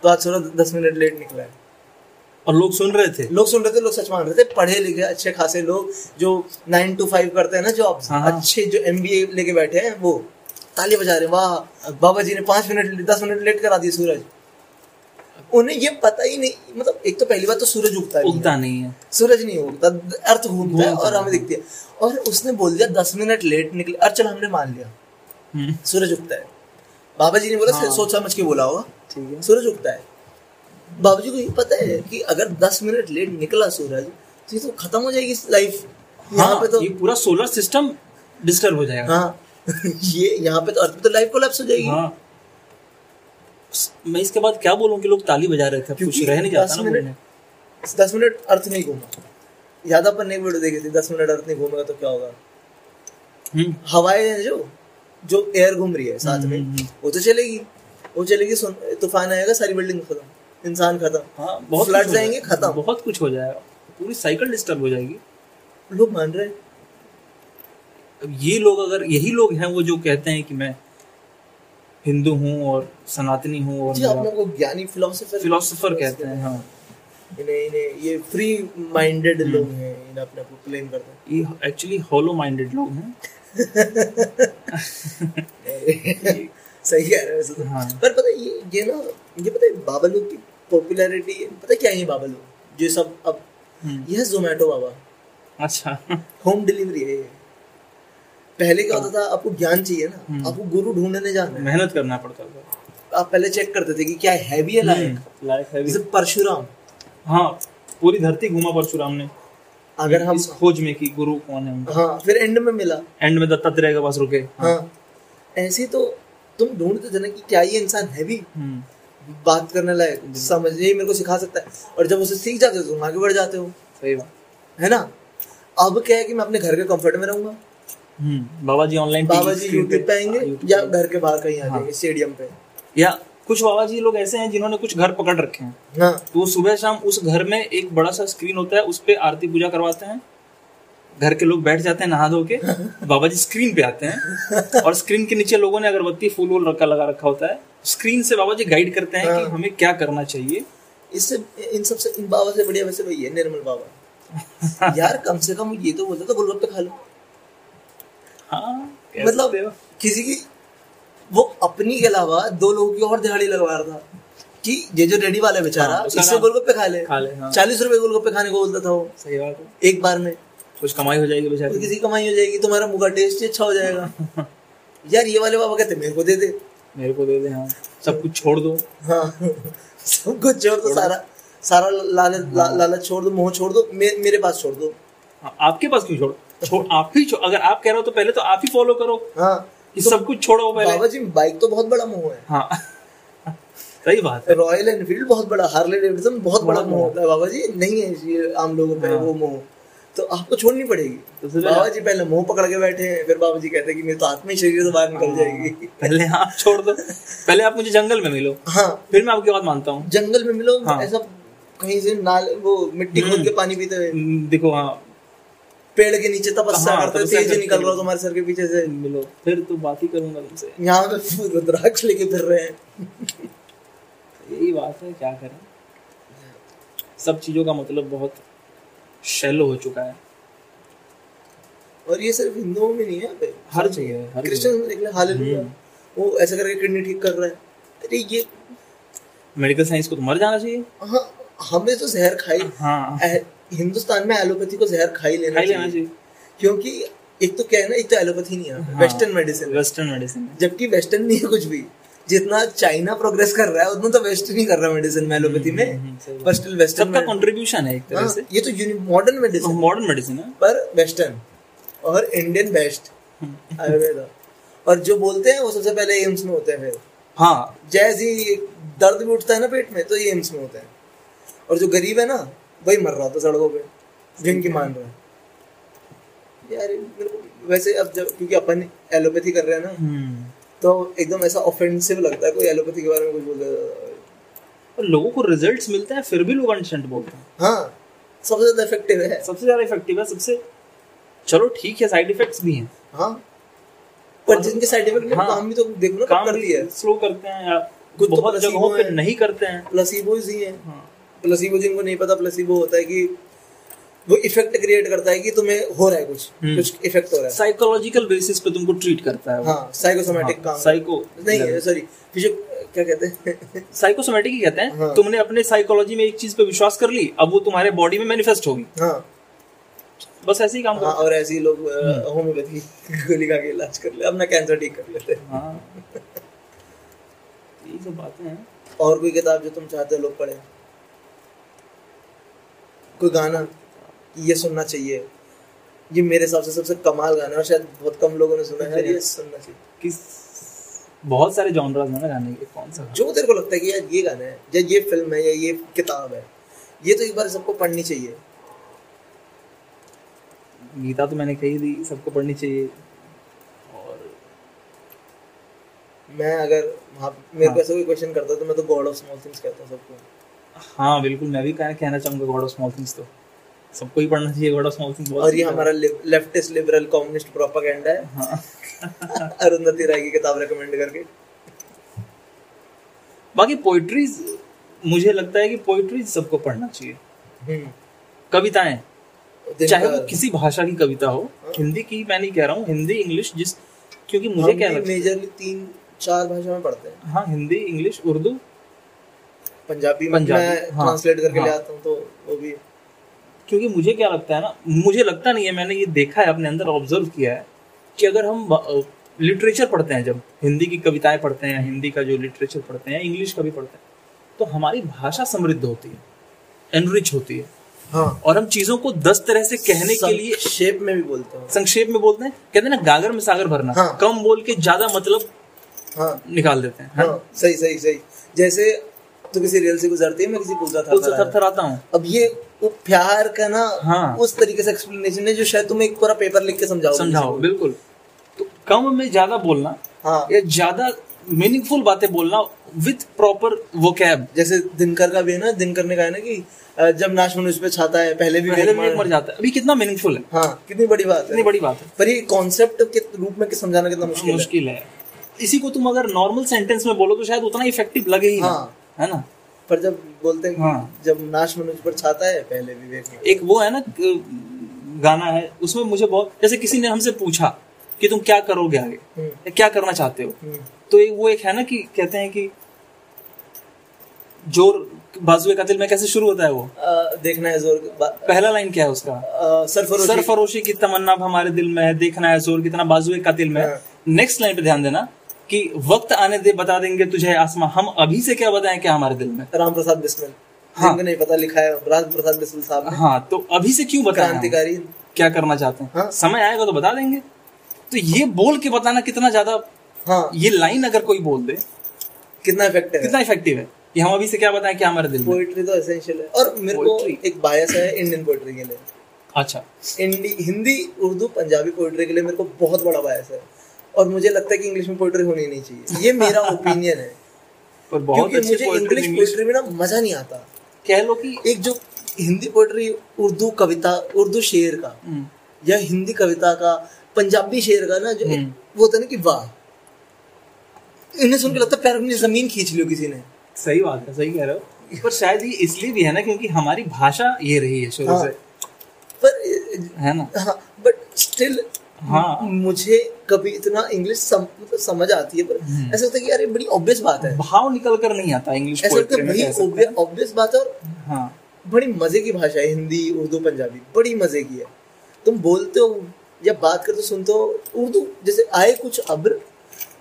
Speaker 1: तो आज सूरज दस मिनट लेट निकला है।
Speaker 2: और लोग सुन रहे थे?
Speaker 1: लोग सुन रहे थे लोग सच मान रहे थे पढ़े लिखे अच्छे खासे लोग जो नाइन टू फाइव करते हैं ना जॉब
Speaker 2: हाँ, हाँ।
Speaker 1: अच्छे जो एमबीए लेके बैठे हैं वो ताली बजा रहे वाह बाबा जी ने पाँच मिनट दस मिनट लेट करा दी सूरज। उन्हें ये पता ही नहीं मतलब एक तो पहली बात तो सूरज उगता नहीं है।
Speaker 2: उगता नहीं है।
Speaker 1: सूरज नहीं उगता अर्थ घूमता है और हमें दिखती है। और उसने बोल दिया दस मिनट लेट निकले। और चलो हमने मान लिया। सूरज उगता है। बाबा जी ने बोला
Speaker 2: हाँ।
Speaker 1: सोच समझ के बोला होगा।
Speaker 2: ठीक है।
Speaker 1: सूरज उगता है। बाबू जी को ये पता है कि अगर दस मिनट लेट निकला सूरज तो ये तो खत्म हो जाएगी लाइफ यहाँ
Speaker 2: हाँ
Speaker 1: पे तो
Speaker 2: ये पूरा सोलर सिस्टम डिस्टर्ब हो जाएगा।
Speaker 1: हाँ। ये यहाँ पे तो अर्थ पे तो लाइफ कोलैप्स हो जाएगी।
Speaker 2: हाँ। मैं इसके बाद क्या बोलूँ कि लोग ताली बजा रहे थे कुछ रह नहीं जाता ना
Speaker 1: दस मिनट अर्थ नहीं घूमा। याद अपन ने एक वीडियो देखी थी दस मिनट अर्थ नहीं घूमेगा तो क्या होगा?
Speaker 2: हम्म,
Speaker 1: हवाएँ जो। जो एयर घूम रही है साथ में
Speaker 2: हम्म, हम्म।
Speaker 1: वो तो चलेगी। वो चलेगी तूफ़ान आएगा सारी बिल्डिंग खत्म। इंसान खत्म।
Speaker 2: हाँ बहुत
Speaker 1: फ्लड जाएँगे। खत्म।
Speaker 2: बहुत कुछ हो जाएगा। पूरी साइकिल डिस्टर्ब हो जाएगी।
Speaker 1: लोग मान रहे हैं।
Speaker 2: अब ये लोग अगर यही लोग हैं वो जो कहते हैं कि मैं हिंदू हूँ और सनातनी हूँ और
Speaker 1: अपने को ज्ञानी फिलोसोफर
Speaker 2: फिलोसोफर कहते हैं हाँ।
Speaker 1: इन्हें इन्हें ये फ्री माइंडेड लोग हैं इन्हें अपने को क्लेम करते हैं।
Speaker 2: ये एक्चुअली हॉलो माइंडेड लोग हैं।
Speaker 1: सही कह रहे हो तो
Speaker 2: हाँ।
Speaker 1: पर पता है ये ये ना ये पता है बाबा लोग की पॉपुलैरिटी पता क्या है ये बाबा लोग जो सब अब
Speaker 2: हम्म,
Speaker 1: यह जोमेटो बाबा।
Speaker 2: अच्छा।
Speaker 1: होम डिलीवरी है ये। पहले क्या होता था आपको ज्ञान चाहिए ना।
Speaker 2: हम्म।
Speaker 1: आपको गुरु ढूँढने जाना
Speaker 2: मेहनत करना पड़ता था।
Speaker 1: आप पहले चेक करते थे कि क्या है है लायक?
Speaker 2: हम्म, लायक है
Speaker 1: परशुराम।
Speaker 2: हाँ पूरी धरती घुमा परशुराम ने।
Speaker 1: अगर हम
Speaker 2: खोज में की गुरु कौन है उनका?
Speaker 1: हाँ फिर एंड में मिला।
Speaker 2: एंड में दत्तात्रेय के पास रुके।
Speaker 1: हाँ। ऐसे तो तुम ढूंढते थे ना कि क्या ये इंसान है भी?
Speaker 2: हम्म,
Speaker 1: बात करने लायक समझ ये मेरे को सिखा सकता है। और जब उसे सीख जाते हो तो तुम आगे बढ़ जाते हो।
Speaker 2: सही बात।
Speaker 1: है ना? अब क्या है कि मैं अपने घर के कंफर्ट में रहूँगा?
Speaker 2: बाबा जी ऑनलाइन
Speaker 1: बाबा जी यूट्यूब पे आएँगे या घर के बाहर कहीं आ
Speaker 2: हाँ।
Speaker 1: जाएँगे स्टेडियम पे।
Speaker 2: या कुछ बाबा जी लोग ऐसे हैं जिन्होंने कुछ घर पकड़ रखे हैं। तो सुबह शाम उस घर में एक बड़ा सा स्क्रीन होता है उस पे आरती पूजा करवाते हैं। घर के लोग बैठ जाते हैं नहा धो के बाबा जी स्क्रीन पे आते हैं। और स्क्रीन के नीचे लोगों ने अगरबत्ती फूल वूल रखा लगा रखा होता है। स्क्रीन से बाबा जी गाइड करते हैं कि
Speaker 1: हाँ।
Speaker 2: हमें क्या करना चाहिए।
Speaker 1: इससे इन सबसे इन बाबा से बढ़िया वैसे वही है निर्मल बाबा। यार कम से कम ये तो बोलता था गोलगप्पे खा लो।
Speaker 2: हाँ
Speaker 1: मतलब किसी की वो अपनी के अलावा दो लोगों की और दिहाड़ी लगवा रहा था कि ये जो रेडी वाला बेचारा
Speaker 2: हाँ,
Speaker 1: इससे गोलगप्पे खा ले।
Speaker 2: खा ले, हाँ।
Speaker 1: चालीस रुपए गोलगप्पे खाने को बोलता था वो।
Speaker 2: सही बात है।
Speaker 1: एक बार में।
Speaker 2: कुछ कमाई हो जाएगी बेचारी।
Speaker 1: किसी कमाई हो जाएगी तुम्हारा मुँह का टेस्ट ही अच्छा हो जाएगा। यार ये वाले बाबा कहते मेरे को दे दे।
Speaker 2: मेरे को दे दे हाँ। सब कुछ छोड़ दो।
Speaker 1: हाँ। सब कुछ छोड़ दो सारा सारा लालच ला, लालच छोड़ दो मोह छोड़ दो मेरे पास छोड़ दो।
Speaker 2: हाँ, आपके पास क्यों छोड़? छोड़ आप ही अगर आप कह रहे हो तो पहले तो आप ही फॉलो करो।
Speaker 1: हाँ।
Speaker 2: कि सब कुछ छोड़ो पहले
Speaker 1: बाबा जी बाइक तो बहुत बड़ा मोह है।
Speaker 2: हाँ। सही बात है।
Speaker 1: रॉयल एनफील्ड बहुत बड़ा हार्ले डेविडसन बहुत बड़ा मोह होता है। बाबा जी नहीं है ये आम लोगों पे
Speaker 2: हाँ।
Speaker 1: वो मोह। तो आपको छोड़नी पड़ेगी।
Speaker 2: तो
Speaker 1: बाबा जी पहले मुँह पकड़ के बैठे हैं फिर बाबा जी कहते हैं कि मेरी तो आत्मा ही शरीर से बाहर निकल जाएगी।
Speaker 2: पहले आप छोड़ दो। पहले आप मुझे जंगल में मिलो।
Speaker 1: हाँ।
Speaker 2: फिर मैं आपकी बात मानता हूँ।
Speaker 1: जंगल में मिलो
Speaker 2: हाँ।
Speaker 1: ऐसा कहीं से नाल वो मिट्टी खोद
Speaker 2: हम्म।
Speaker 1: के पानी पीते हुए।
Speaker 2: देखो हाँ।
Speaker 1: पेड़ के नीचे तपस्या
Speaker 2: हाँ,
Speaker 1: करते तेज निकल रहा तुम्हारे सर के पीछे से।
Speaker 2: मिलो। फिर तो बात ही करूँगा तुमसे।
Speaker 1: यहाँ पे रुद्राक्ष लेके फिर रहे हैं।
Speaker 2: यही बात है क्या करें? सब चीज़ों का मतलब बहुत शैलो हो चुका है।
Speaker 1: और ये सिर्फ़ हिंदुओं में नहीं है पे।
Speaker 2: हर जगह हर
Speaker 1: क्रिश्चियन में देख ले हालेलुया।
Speaker 2: हम्म।
Speaker 1: वो ऐसा करके किडनी ठीक कर रहा है। अरे ये
Speaker 2: मेडिकल साइंस को तो मर जाना चाहिए।
Speaker 1: हाँ हमें तो जहर खाई।
Speaker 2: हाँ।
Speaker 1: हिंदुस्तान में एलोपैथी को जहर खा ही लेना
Speaker 2: खाई लेना
Speaker 1: चाहिए। क्योंकि एक तो क्या है ना एक तो एलोपैथी नहीं है
Speaker 2: हाँ।
Speaker 1: Western medicine.
Speaker 2: वेस्टर्न मेडिसिन
Speaker 1: जबकि वेस्टर्न नहीं है कुछ भी। जितना चाइना प्रोग्रेस कर रहा है उतना तो वेस्टर्न ही कर रहा है मेडिसिन में एलोपैथी में।
Speaker 2: हम्म,
Speaker 1: पर स्टिल वेस्टर्न
Speaker 2: सबका कंट्रीब्यूशन है एक तरह से।
Speaker 1: ये तो मॉडर्न मेडिसिन
Speaker 2: मॉडर्न मेडिसिन है।
Speaker 1: पर वेस्टर्न और इंडियन बेस्ट आयुर्वेदा। और जो बोलते हैं वो सबसे पहले एम्स में होते हैं फिर।
Speaker 2: हाँ।
Speaker 1: जैसे ही दर्द भी उठता है ना पेट में तो ये एम्स में होते हैं। और जो गरीब है ना वही मर रहा था सड़कों पे जिनकी मान रहा है। यार मेरे को वैसे अब जब क्योंकि अपन एलोपैथी कर रहे हैं ना
Speaker 2: हम्म।
Speaker 1: तो एकदम ऐसा ऑफेंसिव लगता है कोई एलोपैथी के बारे में कुछ बोल है।
Speaker 2: और लोगों को रिजल्ट्स मिलते हैं फिर भी लोग अनशंट बोलते हैं।
Speaker 1: हाँ सबसे ज़्यादा इफ़ेक्टिव है।
Speaker 2: सबसे ज़्यादा इफ़ेक्टिव है सबसे चलो ठीक है साइड इफेक्ट्स भी हैं।
Speaker 1: हाँ। पर जिनके साइड इफ़ेक्ट
Speaker 2: हाँ।
Speaker 1: काम भी तो देखो ना
Speaker 2: काम
Speaker 1: करती है।
Speaker 2: स्लो करते हैं या
Speaker 1: कुछ तो
Speaker 2: बहुत जगहों पे नहीं करते हैं।
Speaker 1: प्लेसिबो ही है।
Speaker 2: हाँ।
Speaker 1: प्लेसिबो जिनको नहीं पता प्लेसिबो होता है कि वो इफ़ेक्ट क्रिएट करता है कि तुम्हें हो रहा है कुछ
Speaker 2: हम्म।
Speaker 1: कुछ इफ़ेक्ट हो रहा है।
Speaker 2: साइकोलॉजिकल बेसिस पे तुमको ट्रीट करता है।
Speaker 1: हाँ साइकोसोमैटिक
Speaker 2: हाँ,
Speaker 1: काम।
Speaker 2: साइको
Speaker 1: नहीं सॉरी क्या कहते हैं?
Speaker 2: साइकोसोमेटिक ही कहते हैं।
Speaker 1: हाँ।
Speaker 2: तुमने अपने साइकोलॉजी में एक चीज़ पे विश्वास कर ली अब वो तुम्हारे बॉडी में मैनिफेस्ट होगी।
Speaker 1: हाँ।
Speaker 2: बस ऐसे ही काम
Speaker 1: हाँ और ऐसे ही लोग। होम्योपैथी गोली खा के इलाज कर ले अपना कैंसर ठीक कर लेते हैं।
Speaker 2: हाँ। यही सब बातें हैं।
Speaker 1: और कोई किताब जो तुम चाहते हो लोग पढ़े? कोई गाना ये सुनना चाहिए। ये मेरे हिसाब से सबसे कमाल गाना है और शायद बहुत कम लोगों ने सुना है। ये सुनना चाहिए।
Speaker 2: किस बहुत सारे जॉनरास हैं ना गाने के कौन सा?
Speaker 1: जो तेरे को लगता है कि यार ये गाना है या ये फ़िल्म है या ये किताब है ये तो एक बार सबको पढ़नी चाहिए।
Speaker 2: गीता तो मैंने कही थी सबको पढ़नी चाहिए। और
Speaker 1: मैं अगर वहाँ मेरे को
Speaker 2: हाँ।
Speaker 1: ऐसा कोई क्वेश्चन करता तो मैं तो गॉड ऑफ़ स्मॉल थिंग्स कहता हूँ सबको।
Speaker 2: हाँ बिल्कुल मैं भी कहना कहना चाहूँगा गॉड ऑफ़ स्मॉल थिंग्स तो। सबको ही पढ़ना चाहिए गॉड ऑफ़ स्मॉल थिंग्स
Speaker 1: और ये हमारा लेफ्टिस्ट लिबरल कम्युनिस्ट प्रोपागेंडा है।
Speaker 2: हाँ।
Speaker 1: अरुंधति राय की किताब रेकमेंड करके।
Speaker 2: बाकी पोइट्रीज मुझे लगता है कि पोइट्रीज सबको पढ़ना चाहिए।
Speaker 1: हम्म।
Speaker 2: कविताएँ चाहे वो किसी भाषा की कविता हो
Speaker 1: हाँ।
Speaker 2: हिंदी की मैं नहीं कह रहा हूँ हिंदी इंग्लिश जिस क्योंकि मुझे क्या लगता है
Speaker 1: मेजरली तीन चार भाषा में पढ़ते हैं।
Speaker 2: हाँ हिंदी इंग्लिश उर्दू
Speaker 1: पंजाबी में मैं
Speaker 2: हाँ,
Speaker 1: ट्रांसलेट करके ले
Speaker 2: हाँ।
Speaker 1: आता हूँ तो वो भी।
Speaker 2: क्योंकि मुझे क्या लगता है ना मुझे लगता नहीं है मैंने ये देखा है अपने अंदर ऑब्ज़र्व किया है कि अगर हम लिटरेचर पढ़ते हैं जब हिंदी की कविताएँ पढ़ते हैं हिंदी का जो लिटरेचर पढ़ते हैं इंग्लिश का भी पढ़ते हैं तो हमारी भाषा समृद्ध होती है एनरिच होती है।
Speaker 1: हाँ।
Speaker 2: और हम चीज़ों को दस तरह से कहने के लिए
Speaker 1: शेप में भी बोलते हैं।
Speaker 2: संक्षेप में बोलते हैं? कहते हैं ना गागर में सागर भरना।
Speaker 1: हाँ।
Speaker 2: कम बोल के ज़्यादा मतलब
Speaker 1: हाँ।
Speaker 2: निकाल देते हैं है?
Speaker 1: हाँ सही सही सही। जैसे तो किसी रेल से गुजरती है मैं किसी पुल
Speaker 2: तो उससे थर थर आता हूँ।
Speaker 1: अब ये वो प्यार का ना
Speaker 2: हाँ।
Speaker 1: उस तरीके से एक्सप्लेनेशन है जो शायद तुम एक पूरा पेपर लिख के समझाओ
Speaker 2: समझाओ बिल्कुल। तो कम में ज़्यादा बोलना
Speaker 1: हाँ।
Speaker 2: या ज़्यादा मीनिंगफुल बातें बोलना विथ प्रॉपर वो कैब
Speaker 1: जैसे दिनकर का भी है ना दिनकर ने कहा है ना कि जब नाश मनुष्य पे छाता है पहले भी
Speaker 2: पहले भी मर जाता है। अभी कितना मीनिंगफुल है?
Speaker 1: हाँ कितनी बड़ी बात
Speaker 2: इतनी
Speaker 1: है
Speaker 2: बड़ी बात है।
Speaker 1: पर ये कॉन्सेप्ट के रूप में समझाना कितना मुश्किल है।
Speaker 2: इसी को तुम अगर नॉर्मल सेंटेंस में बोलो तो शायद उतना इफ़ेक्टिव लगे ही
Speaker 1: हाँ।
Speaker 2: है ना?
Speaker 1: पर जब बोलते हैं
Speaker 2: हाँ।
Speaker 1: जब नाश मनुष्य पर छाता है पहले विवेक
Speaker 2: एक वो है ना गाना है उसमें मुझे बहुत जैसे किसी ने हमसे पूछा कि तुम क्या करोगे आगे?
Speaker 1: हम्म,
Speaker 2: क्या करना चाहते हो?
Speaker 1: हम्म,
Speaker 2: तो एक वो एक है ना कि कहते हैं कि ज़ोर बाजुए का दिल में कैसे शुरू होता है वो?
Speaker 1: अ, देखना है ज़ोर
Speaker 2: पहला लाइन क्या है उसका?
Speaker 1: सरफरोशी।
Speaker 2: सरफरोशी की तमन्ना हमारे दिल में है देखना है ज़ोर कितना बाजुए का दिल में हाँ। नेक्स्ट लाइन पे ध्यान देना। कि वक्त आने दे बता देंगे तुझे आसमां। हम अभी से क्या बताएँ क्या हमारे दिल में?
Speaker 1: राम प्रसाद बिस्मिल।
Speaker 2: हाँ।
Speaker 1: नहीं पता लिखा है राम प्रसाद बिस्मिल साहब
Speaker 2: हाँ तो अभी से क्यों बताएँ
Speaker 1: क्रांतिकारी।
Speaker 2: क्या करना चाहते हैं?
Speaker 1: हाँ।
Speaker 2: समय आएगा तो बता देंगे। तो ये बोल के बताना कितना ज़्यादा
Speaker 1: हाँ।
Speaker 2: ये लाइन अगर कोई बोल दे
Speaker 1: कितना इफ़ेक्टिव है?
Speaker 2: कितना इफ़ेक्टिव है? कि हम अभी से क्या बताएँ क्या हमारे दिल में?
Speaker 1: पोइट्री तो एसेंशियल है। और मेरे को एक बायस है इंडियन पोइट्री के लिए।
Speaker 2: अच्छा।
Speaker 1: हिंदी उर्दू पंजाबी पोइट्री के लिए मेरे को बहुत बड़ा बायस है। और मुझे लगता है कि इंग्लिश में पोइट्री होनी नहीं चाहिए। ये मेरा ओपिनियन है।
Speaker 2: पर बहुत
Speaker 1: क्योंकि मुझे इंग्लिश पोइट्री में ना मज़ा नहीं आता।
Speaker 2: कह लो कि
Speaker 1: एक जो हिंदी पोइट्री उर्दू कविता उर्दू शेर का
Speaker 2: हम्म,
Speaker 1: या हिंदी कविता का पंजाबी शेर का ना जो
Speaker 2: हम्म।
Speaker 1: वो होता है ना कि वाह। इन्हें सुन के लगता है पैर अपनी ज़मीन खींच लियो किसी ने।
Speaker 2: सही बात है सही कह रहे हो। पर शायद ये इसलिए भी है ना क्योंकि हमारी भाषा ये रही है शुरू
Speaker 1: हाँ।
Speaker 2: से।
Speaker 1: पर
Speaker 2: है ना?
Speaker 1: हाँ बट स्टिल
Speaker 2: हाँ।
Speaker 1: मुझे कभी इतना इंग्लिश सम, मतलब समझ आती है पर
Speaker 2: हम्म।
Speaker 1: ऐसा होता है कि यार ये बड़ी ऑब्वियस बात है।
Speaker 2: भाव निकल कर नहीं आता इंग्लिश
Speaker 1: ऐसा लगता है बड़ी ऑब्वियस बात है और
Speaker 2: हाँ।
Speaker 1: बड़ी मज़े की भाषा है हिंदी उर्दू पंजाबी बड़ी मज़े की है। तुम बोलते हो या बात करते हो सुनते हो उर्दू जैसे आए कुछ अब्र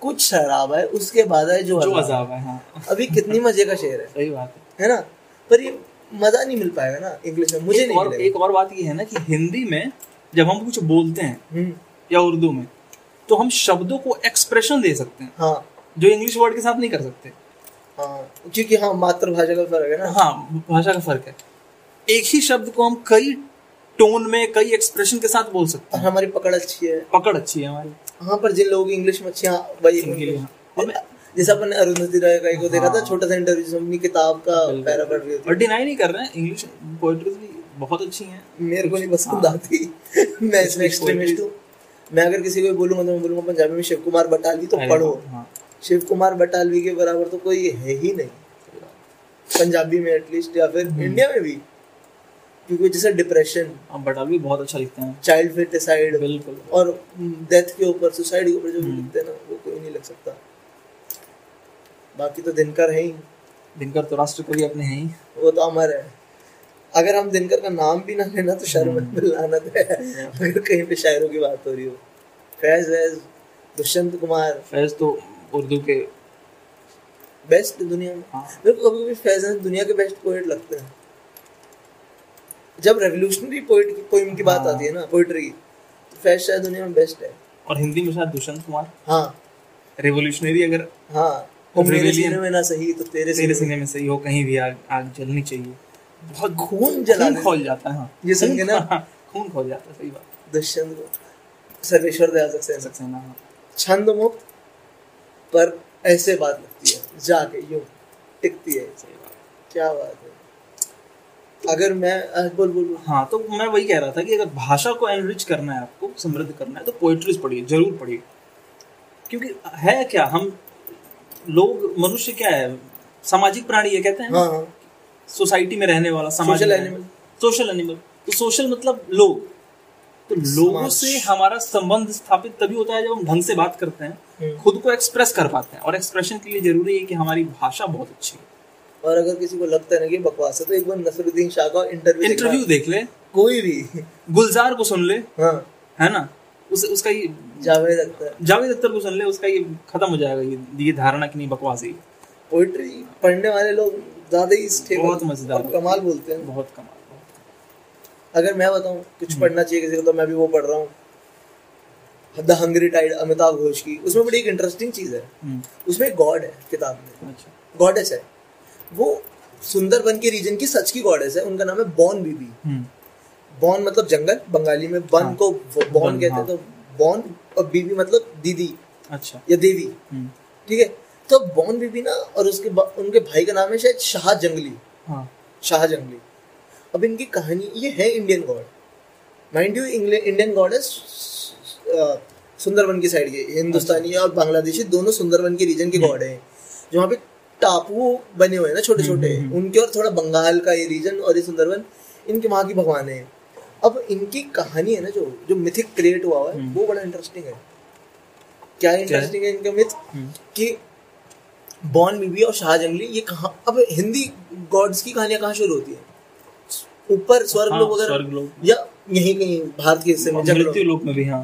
Speaker 1: कुछ शराब है उसके बाद आए जो
Speaker 2: जो
Speaker 1: अजाब।
Speaker 2: अजाब है हाँ।
Speaker 1: अभी कितनी मज़े का शेर है।
Speaker 2: सही बात है।
Speaker 1: है ना? पर ये मज़ा नहीं मिल पाएगा ना इंग्लिश में मुझे
Speaker 2: एक
Speaker 1: नहीं
Speaker 2: और एक और बात ये है ना कि हिंदी में जब हम कुछ बोलते हैं
Speaker 1: हम्म,
Speaker 2: या उर्दू में तो हम शब्दों को एक्सप्रेशन दे सकते हैं।
Speaker 1: हाँ।
Speaker 2: जो इंग्लिश वर्ड के साथ नहीं कर सकते।
Speaker 1: हाँ क्योंकि हाँ मातृभाषा का फ़र्क है ना।
Speaker 2: हाँ भाषा का फ़र्क है। एक ही शब्द को हम कई टोन में कई एक्सप्रेशन के साथ बोल सकते हैं।
Speaker 1: हमारी पकड़ अच्छी है।
Speaker 2: पकड़ अच्छी है हमारी।
Speaker 1: हाँ पर जिन लोगों की इंग्लिश में अच्छी हाँ वही
Speaker 2: उनके लिए हाँ।
Speaker 1: जैसे अपन अरुंधति राय का को देखा था
Speaker 2: हाँ।
Speaker 1: छोटा सा इंटरव्यू अपनी किताब का पैरा पढ़ रही होती
Speaker 2: और डिनाई नहीं कर रहे हैं इंग्लिश पोएट्री भी बहुत अच्छी हैं।
Speaker 1: मेरे को नहीं पसंद आती। मैं इसमें एक्सट्रीमिस्ट हूँ। मैं अगर किसी को बोलूँगा तो मैं बोलूँगा पंजाबी में शिव कुमार बटालवी तो पढ़ो।
Speaker 2: हाँ।
Speaker 1: शिव कुमार बटालवी के बराबर तो कोई है ही नहीं। पंजाबी में एटलीस्ट या फिर इंडिया में भी। क्योंकि जैसे डिप्रेशन
Speaker 2: अब बटालवी बहुत अच्छा लिखते हैं।
Speaker 1: चाइल्ड फेटिसाइड
Speaker 2: बिल्कुल।
Speaker 1: और डेथ के ऊपर सुसाइड के ऊपर जो
Speaker 2: हम्म।
Speaker 1: लिखते हैं ना वो कोई नहीं लग सकता। बाकी तो दिनकर है ही।
Speaker 2: दिनकर तो राष्ट्र कवि अपने हैं ही।
Speaker 1: वो तो अमर है। अगर हम दिनकर का नाम भी ना लेना तो शर्म
Speaker 2: हम्म।
Speaker 1: लानत है। अगर कहीं पे शायरों की बात हो रही हो। फैज वैज दुष्यंत कुमार।
Speaker 2: फैज तो उर्दू के
Speaker 1: बेस्ट दुनिया में।
Speaker 2: हाँ।
Speaker 1: मेरे को कभी कभी फैज दुनिया के बेस्ट पोएट लगते हैं। जब रेवोल्यूशनरी पोएट की पोइम की बात
Speaker 2: हाँ।
Speaker 1: आती है ना पोएट्री की तो फैज शायद दुनिया में बेस्ट है।
Speaker 2: और हिंदी में शायद दुष्यंत कुमार।
Speaker 1: हाँ।
Speaker 2: रेवोल्यूशनरी अगर
Speaker 1: हाँ। में ना सही तो तेरे
Speaker 2: तेरे
Speaker 1: सीने
Speaker 2: में सही हो कहीं भी आग आग जलनी चाहिए। बहुत
Speaker 1: खून जला
Speaker 2: खोल जाता है हाँ।
Speaker 1: ये सुन के ना-
Speaker 2: खून- खून खोल जाता है सही बात।
Speaker 1: दुष्यंत को। सर्वेश्वर दयाल सक्सेना
Speaker 2: सक्सेना हाँ।
Speaker 1: छंद मुक्त पर ऐसे बात लगती है जाके यूँ टिकती है
Speaker 2: सही बात।
Speaker 1: क्या बात है। अगर मैं बोल बोल बोल।
Speaker 2: हाँ तो मैं वही कह रहा था कि अगर भाषा को एनरिच करना है आपको समृद्ध करना है तो पोइट्रीज पढ़िए ज़रूर पढ़िए। क्योंकि है क्या हम लोग मनुष्य क्या है सामाजिक प्राणी ये कहते हैं?
Speaker 1: हाँ हाँ।
Speaker 2: सोसाइटी में रहने वाला समाज में
Speaker 1: animal.
Speaker 2: सोशल एनिमल तो सोशल मतलब लोग। तो लोगों से हमारा संबंध स्थापित तभी होता है जब हम ढंग से बात करते हैं
Speaker 1: हम्म।
Speaker 2: खुद को एक्सप्रेस कर पाते हैं। और एक्सप्रेशन के लिए ज़रूरी है कि हमारी भाषा बहुत अच्छी हो।
Speaker 1: और अगर किसी को लगता है ना कि बकवास है तो एक बार नसरुद्दीन शाह का इंटरव्यू
Speaker 2: इंटरव्यू देख ले।
Speaker 1: कोई भी।
Speaker 2: गुलजार को सुन ले।
Speaker 1: हाँ।
Speaker 2: है ना? उस उसका ये
Speaker 1: जावेद अख्तर।
Speaker 2: जावेद अख्तर को सुन ले उसका ये खत्म हो जाएगा ये ये धारणा की नहीं बकवास है
Speaker 1: पोइट्री पढ़ने वाले लोग ज़्यादा ही stable
Speaker 2: बहुत मज़ेदार
Speaker 1: कमाल बोलते हैं।
Speaker 2: बहुत कमाल
Speaker 1: अगर मैं बताऊँ कुछ
Speaker 2: हम्म।
Speaker 1: पढ़ना चाहिए किसी को तो मैं भी वो पढ़ रहा हूँ। The hungry tide Amitav Ghosh की। उसमें बड़ी एक इंटरेस्टिंग चीज़ है।
Speaker 2: हम्म,
Speaker 1: उसमें गॉड है किताब में।
Speaker 2: अच्छा।
Speaker 1: गॉडेस है। वो सुंदरबन के रीजन की सच की गॉडेस है। उनका नाम है बॉन बीबी।
Speaker 2: हम्म,
Speaker 1: बॉन मतलब जंगल बंगाली में बन
Speaker 2: हाँ।
Speaker 1: को बॉन कहते
Speaker 2: हाँ।
Speaker 1: हैं। तो बॉन और बीबी मतलब दीदी
Speaker 2: अच्छा।
Speaker 1: या देवी। ठीक है? तो बॉन बीबी ना और उसके उनके भाई का नाम है शायद शाह जंगली।
Speaker 2: हाँ।
Speaker 1: शाह जंगली। अब इनकी कहानी ये है Indian god mind you Indian god है सुंदरबन की साइड के हिंदुस्तानी और बांग्लादेशी दोनों सुंदरबन के रीजन के गॉड हैं। जो वहाँ पे टापू बने हुए हैं ना छोटे छोटे
Speaker 2: हम्म, हम्म,
Speaker 1: उनके और थोड़ा बंगाल का ये रीजन और ये सुंदरबन इनके वहाँ की भगवान है। अब इनकी कहानी है ना जो जो मिथिक क्रिएट हुआ हुआ है
Speaker 2: हम्म।
Speaker 1: वो बड़ा इंटरेस्टिंग है। क्या इंटरेस्टिंग है? इनका मिथ
Speaker 2: हम्म,
Speaker 1: कि बॉन बीबी और शाह जंगली ये कहाँ अब हिंदी गॉड्स की कहानियाँ कहाँ शुरू होती है? ऊपर स्वर्ग
Speaker 2: हाँ,
Speaker 1: लोक वगैरह या यहीं कहीं भारत के हिस्से में
Speaker 2: मृत्यु लोक में भी हाँ।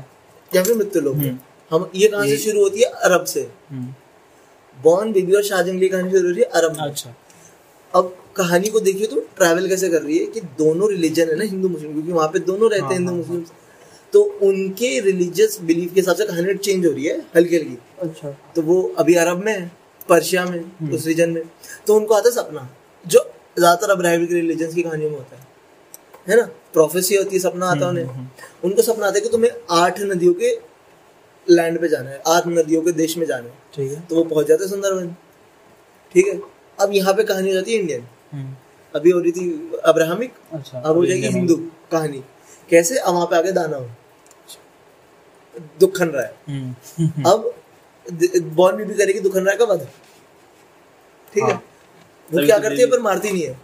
Speaker 1: या फिर मृत्यु लोक
Speaker 2: हम्म।
Speaker 1: हम ये कहाँ से शुरू होती है? अरब से।
Speaker 2: हम्म,
Speaker 1: बॉन बीबी और शाह जंगली की कहानी शुरू होती है अरब
Speaker 2: अच्छा।
Speaker 1: अब कहानी को देखिए तो ट्रैवल कैसे कर रही है कि दोनों रिलीजन है ना हिंदू मुस्लिम क्योंकि वहाँ पे दोनों रहते
Speaker 2: हाँ,
Speaker 1: हैं हिंदू
Speaker 2: हाँ,
Speaker 1: मुस्लिम। तो उनके रिलीजियस बिलीफ के हिसाब से कहानी चेंज हो रही है हल्की हल्की
Speaker 2: अच्छा।
Speaker 1: तो वो अभी अरब में है। पर्शिया में
Speaker 2: हम्म।
Speaker 1: उस रीजन में। तो उनको आता है सपना जो ज़्यादातर अब अब्राहमिक रिलीजन की कहानियों में होता है। है ना? प्रोफेसी होती है सपना आता
Speaker 2: हम्म,
Speaker 1: उन्हें। उनको सपना आता है कि तुम्हें आठ नदियों के लैंड पे जाना है आठ नदियों के देश में जाना है।
Speaker 2: ठीक है।
Speaker 1: तो वो पहुँच जाते हैं सुंदरबन। ठीक है? अब यहाँ पे कहानी हो जाती है इंडियन
Speaker 2: हम्म,
Speaker 1: अभी हो रही थी अब्राहमिक
Speaker 2: अच्छा
Speaker 1: अब हो जाएगी हिंदू कहानी। कैसे? अब वहाँ पे आगे दाना हो। दुखन राय
Speaker 2: हम्म,
Speaker 1: अब बॉन भी करेगी दुखन राय का वध ठीक है?
Speaker 2: हाँ।
Speaker 1: वो क्या
Speaker 2: तो
Speaker 1: करती है पर मारती नहीं है।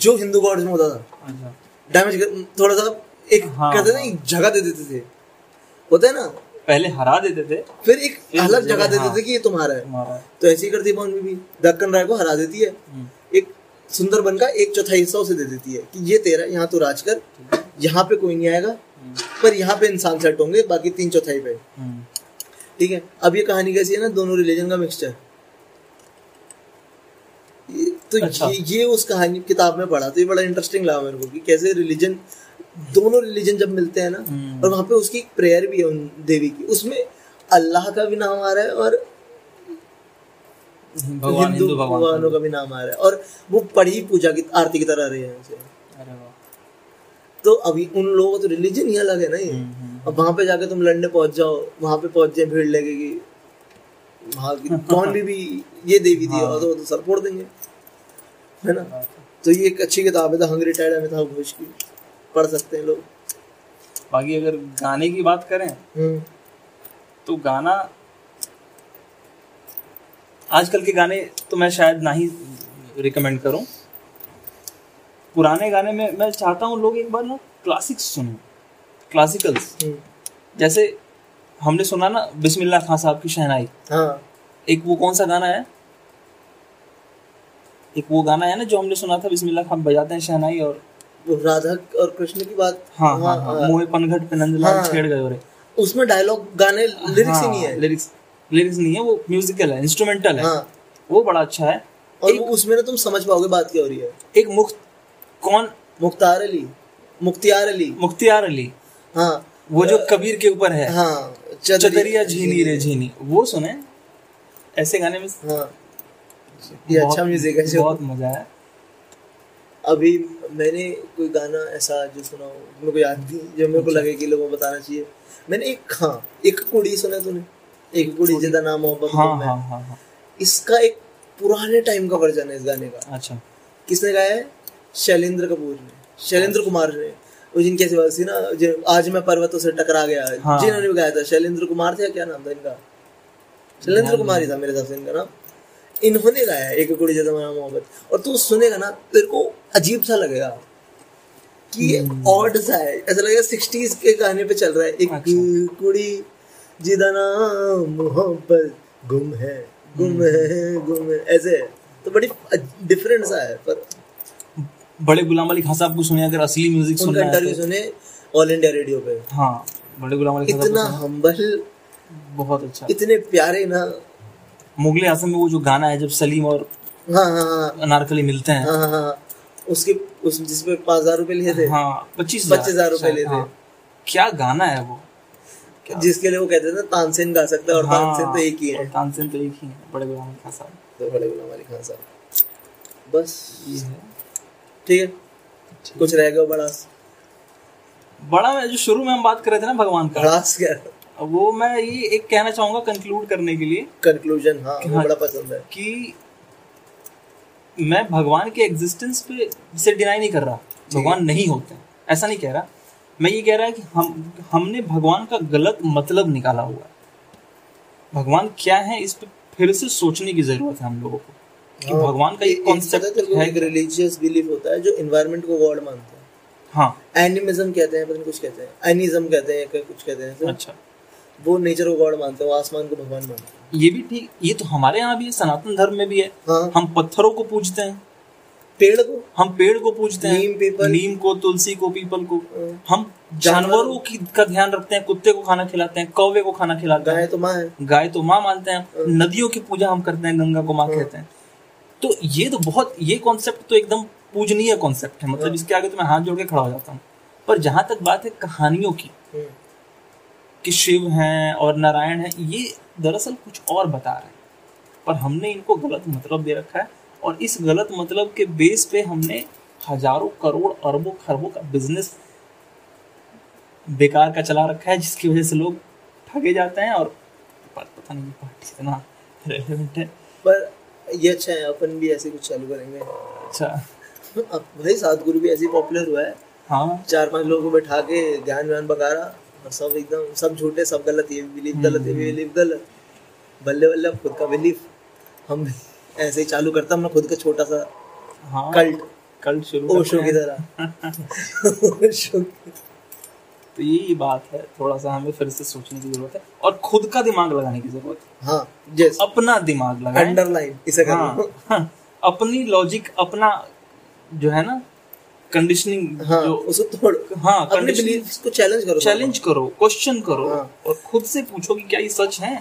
Speaker 1: जो हिंदू गॉड्स में होता था।
Speaker 2: अच्छा।
Speaker 1: डैमेज थोड़ा सा एक
Speaker 2: हाँ,
Speaker 1: कहते ना
Speaker 2: हाँ।
Speaker 1: एक जगह दे देते थे। होता है ना?
Speaker 2: पहले हरा देते थे
Speaker 1: फिर एक अलग
Speaker 2: जगह,
Speaker 1: देते। थे कि ये तुम्हारा है। तो ऐसे ही करती है बॉन बीबी दक्कन राय को हरा देती है।
Speaker 2: हम्म,
Speaker 1: एक सुंदरबन का एक चौथाई हिस्सा उसे दे देती है कि ये तेरा यहाँ तो राज कर। यहाँ पे कोई नहीं आएगा।
Speaker 2: हम्म,
Speaker 1: पर यहाँ पे इंसान सेट होंगे बाकी तीन चौथाई पे।
Speaker 2: हम्म,
Speaker 1: ठीक है? अब ये कहानी कैसी है ना दोनों रिलीजन का मिक्सचर तो
Speaker 2: अच्छा।
Speaker 1: ये, ये उस कहानी किताब में पढ़ा तो ये बड़ा इंटरेस्टिंग लगा मेरे को कि कैसे रिलीजन दोनों रिलीजन जब मिलते हैं ना
Speaker 2: हम्म।
Speaker 1: और वहाँ पे उसकी प्रेयर भी है उन देवी की उसमें अल्लाह का भी नाम आ रहा है और
Speaker 2: भगवान हिंदू भगवानों
Speaker 1: का भी नाम आ रहा है और वो पढ़ी पूजा की आरती की तरह रहे हैं तो अभी उन लोगों का तो रिलीजन ही अलग है ना ये।
Speaker 2: हम्म, हम्म,
Speaker 1: अब वहाँ पे जाके तुम लड़ने पहुँच जाओ वहाँ पे पहुँच जाए भीड़ लगेगी। वहाँ की कौन भी भी ये देवी दी
Speaker 2: हाँ।
Speaker 1: तो, तो सर फोड़ देंगे। है ना? तो ये एक अच्छी किताब है the hungry tide Amitav Ghosh की। पढ़ सकते हैं लोग।
Speaker 2: बाकी अगर गाने की बात करें
Speaker 1: हम्म।
Speaker 2: तो गाना आजकल के गाने तो मैं शायद ना ही रिकमेंड करूँ। पुराने गाने में मैं चाहता हूँ लोग एक बार ना क्लासिक्स सुने। क्लासिकल्स
Speaker 1: हम्म,
Speaker 2: जैसे हमने सुना ना बिस्मिल्लाह खान साहब की शहनाई।
Speaker 1: हाँ।
Speaker 2: एक वो कौन सा गाना है? एक वो गाना है ना जो हमने सुना था बिस्मिल्लाह खान बजाते हैं शहनाई और
Speaker 1: राधा और कृष्ण की बात।
Speaker 2: हाँ हाँ हाँ। मोहे पनघट पे नंदलाल
Speaker 1: हाँ।
Speaker 2: छेड़ गए रे
Speaker 1: उसमें डायलॉग गाने लिरिक्स हाँ, ही नहीं है।
Speaker 2: लिरिक्स लिरिक्स नहीं है वो म्यूजिकल है इंस्ट्रूमेंटल है।
Speaker 1: हाँ।
Speaker 2: वो बड़ा अच्छा है।
Speaker 1: और उसमें ना तुम समझ पाओगे बात क्या हो रही है।
Speaker 2: एक मुख्त कौन?
Speaker 1: मुख्तार अली। मुख्तियार अली।
Speaker 2: मुख्तियार अली।
Speaker 1: हाँ।
Speaker 2: वो जो कबीर के ऊपर है।
Speaker 1: हाँ
Speaker 2: चदरिया झीनी रे झीनी। वो सुने? ऐसे गाने में?
Speaker 1: हाँ। ये अच्छा म्यूज़िक है
Speaker 2: बहुत मज़ा है
Speaker 1: अभी मैंने कोई गाना ऐसा जो सुना हो मेरे को याद नहीं जो मेरे को
Speaker 2: अच्छा।
Speaker 1: लगे कि लोगों को बताना चाहिए। मैंने एक हाँ एक कुड़ी सुना तूने? एक कुड़ी। जिदा नाम मोहब्बत
Speaker 2: हाँ
Speaker 1: हाँ
Speaker 2: हाँ हाँ।
Speaker 1: इसका एक पुराने टाइम का वर्जन है इस गाने का।
Speaker 2: अच्छा।
Speaker 1: किसने गाया है? शैलेंद्र कपूर ने। शैलेंद्र कुमार ने। जिनकी बात थी ना जो आज मैं पर्वतों से टकरा गया।
Speaker 2: हाँ।
Speaker 1: जिन्होंने भी गाया था। शैलेंद्र कुमार थे क्या नाम था इनका? शैलेंद्र कुमार ही था मेरे हिसाब से इनका नाम। इन्होंने गाया है एक कुड़ी जदा मेरा मोहब्बत। और तू सुनेगा ना तेरे को अजीब सा लगेगा कि ऑड सा है। ऐसा लगेगा सिक्सटीज के गाने पे चल रहा है। एक
Speaker 2: अच्छा।
Speaker 1: कुड़ी जिदा नाम मोहब्बत गुम है गुम है गुम है। ऐसे तो बड़ी डिफरेंट सा है पर
Speaker 2: बड़े गुलाम अली खान साहब को सुने अगर असली म्यूज़िक सुनना है
Speaker 1: इंटरव्यू
Speaker 2: तो-
Speaker 1: सुने ऑल इंडिया रेडियो पे।
Speaker 2: हाँ बड़े गुलाम अली खान साहब
Speaker 1: इतना हम्बल
Speaker 2: बहुत अच्छा।
Speaker 1: इतने प्यारे ना।
Speaker 2: मुगले आज़म में वो जो गाना है जब सलीम और
Speaker 1: हाँ हाँ हाँ।
Speaker 2: अनारकली मिलते हैं।
Speaker 1: हाँ हाँ हाँ। उसके उस जिसपे पाँच हज़ार रुपए लिए थे।
Speaker 2: हाँ पच्चीस
Speaker 1: 25,000 रुपए
Speaker 2: शायद,
Speaker 1: लेते।
Speaker 2: हाँ। क्या गाना है वो?
Speaker 1: जिसके लिए वो कहते थे तानसेन गा सकता है और तानसेन तो एक ही है।
Speaker 2: तानसेन तो एक ही है बड़े गुलाम अली खान साहब।
Speaker 1: बड़े गुलाम अली खान साहब। बस।
Speaker 2: ये है।
Speaker 1: ठीक है? कुछ रह गया बड़ा
Speaker 2: बड़ा मैं जो शुरू में हम बात कर रहे थे ना भगवान का।
Speaker 1: भड़ास क्या?
Speaker 2: वो मैं ये एक कहना चाहूँगा कंक्लूड करने के लिए
Speaker 1: कंक्लूजन हाँ
Speaker 2: हाँ।
Speaker 1: बड़ा पसंद है।
Speaker 2: कि मैं भगवान के एग्जिस्टेंस पे से डिनाई नहीं कर रहा भगवान नहीं होते ऐसा नहीं कह रहा। मैं ये कह रहा है कि हम हमने भगवान का गलत मतलब निकाला हुआ है। भगवान क्या है इस पर फिर से सोचने की ज़रूरत है हम लोगों को। कि
Speaker 1: हाँ।
Speaker 2: भगवान का
Speaker 1: एक- है
Speaker 2: कॉन्सेप्ट है
Speaker 1: एक रिलीजियस बिलीफ होता है जो इन्वायरमेंट को गॉड मानते है।
Speaker 2: हाँ।
Speaker 1: एनिमिज्म कहते हैं पता नहीं कुछ कहते हैं। एनिज्म कहते हैं कुछ कहते हैं तो
Speaker 2: अच्छा।
Speaker 1: वो नेचर को गॉड मानते हैं आसमान को भगवान मानते हैं।
Speaker 2: ये भी ठीक ये तो हमारे यहाँ भी है सनातन धर्म में भी है।
Speaker 1: हाँ।
Speaker 2: हम पत्थरों को पूजते हैं।
Speaker 1: पेड़ को?
Speaker 2: हम पेड़ को पूजते हैं।
Speaker 1: नीम, पीपल।
Speaker 2: नीम को तुलसी को पीपल को।
Speaker 1: हाँ।
Speaker 2: हम जानवरों की का ध्यान रखते हैं कुत्ते को खाना खिलाते हैं कौवे को खाना खिलाते हैं।
Speaker 1: गाय तो माँ है।
Speaker 2: गाय तो माँ मानते हैं। नदियों की पूजा हम करते हैं गंगा को माँ कहते हैं। तो ये तो बहुत ये कॉन्सेप्ट तो एकदम पूजनीय कॉन्सेप्ट है। मतलब इसके आगे तो मैं हाथ जोड़ के खड़ा हो जाता हूँ। पर जहाँ तक बात है कहानियों की
Speaker 1: हम्म।
Speaker 2: कि शिव हैं और नारायण हैं ये दरअसल कुछ और बता रहे हैं। पर हमने इनको गलत मतलब दे रखा है और इस गलत मतलब के बेस पे हमने हज़ारों करोड़ अरबों खरबों का बिज़नेस बेकार का चला रखा है जिसकी वजह से लोग ठगे जाते हैं और पता नहीं पार्टी इतना रेलेवेंट है।
Speaker 1: पर ये अच्छा है अपन भी ऐसे कुछ चालू करेंगे।
Speaker 2: अच्छा।
Speaker 1: अब भाई सतगुरु भी ऐसे पॉपुलर हुआ है।
Speaker 2: हाँ।
Speaker 1: चार पाँच लोगों को बैठा के ध्यान व्यान बकारा और सब एकदम सब झूठे सब गलत ये बिलीव गलत ये बिलीव गलत। बल्ले बल्ले खुद का बिलीव हम ऐसे ही चालू करता हमने खुद का छोटा सा
Speaker 2: हाँ।
Speaker 1: कल्ट
Speaker 2: कल शुरू
Speaker 1: ओशो की तरह। ओशो की-
Speaker 2: तो यही बात है थोड़ा सा हमें फिर से सोचने की ज़रूरत है और खुद का दिमाग लगाने की ज़रूरत है।
Speaker 1: हाँ जैस
Speaker 2: अपना दिमाग लगाएँ।
Speaker 1: अंडरलाइन इसे
Speaker 2: हाँ, हाँ, अपनी लॉजिक अपना जो है ना कंडीशनिंग
Speaker 1: हाँ
Speaker 2: जो
Speaker 1: उसको तोड़
Speaker 2: हाँ
Speaker 1: अपने
Speaker 2: कंडीशनिंग
Speaker 1: को चैलेंज करो।
Speaker 2: चैलेंज करो क्वेश्चन करो
Speaker 1: हाँ।
Speaker 2: और खुद से पूछो कि क्या ये सच है?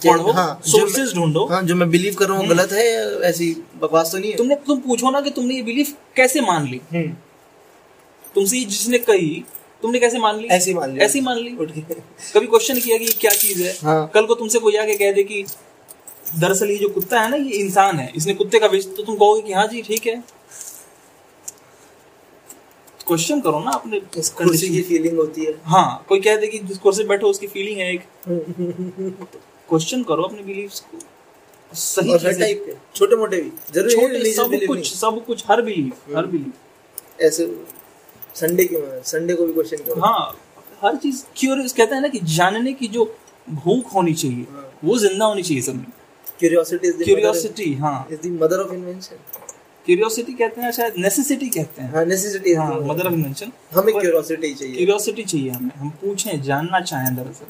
Speaker 2: पढ़ो
Speaker 1: हाँ,
Speaker 2: सोर्सेज ढूंढो।
Speaker 1: हाँ जो मैं बिलीव कर रहा हूँ गलत है ऐसी बकवास तो नहीं है?
Speaker 2: तुमने तुम पूछो ना कि तुमने ये बिलीफ कैसे मान ली?
Speaker 1: हम्म,
Speaker 2: तुमसे जिसने कही तुमने कैसे मान ली?
Speaker 1: ऐसे मान लिया।
Speaker 2: ऐसे मान ली? कभी क्वेश्चन किया कि क्या चीज़ है?
Speaker 1: हाँ।
Speaker 2: कल को तुमसे कोई आके कह दे कि दरअसल ये जो कुत्ता है ना ये इंसान है। इसने कुत्ते का वेश तो तुम कहोगे कि हाँ जी ठीक है। क्वेश्चन करो ना अपने
Speaker 1: खुशी की फीलिंग होती है।
Speaker 2: हाँ कोई कह दे कि जिस कुर्सी पे बैठो उसकी फीलिंग है एक। क्वेश्चन करो अपने बिलीव्स को। सही
Speaker 1: टाइप के छोटे मोटे भी। ज़रूरी
Speaker 2: सब कुछ सब कुछ हर बिलीव हर बिलीव
Speaker 1: ऐसे संडे की संडे को भी क्वेश्चन करो।
Speaker 2: हाँ हर चीज़ क्यूरियस कहते हैं ना कि जानने की जो भूख होनी चाहिए
Speaker 1: हाँ।
Speaker 2: वो ज़िंदा होनी चाहिए सब में।
Speaker 1: क्यूरियोसिटी
Speaker 2: क्यूरियोसिटी हाँ।
Speaker 1: Is the mother of invention
Speaker 2: curiosity कहते हैं शायद नेसेसिटी कहते हैं।
Speaker 1: हाँ नेसेसिटी
Speaker 2: हाँ मदर ऑफ़ इन्वेंशन
Speaker 1: हमें क्यूरियोसिटी चाहिए।
Speaker 2: क्यूरियोसिटी चाहिए हमें। हम पूछें जानना चाहें दरअसल।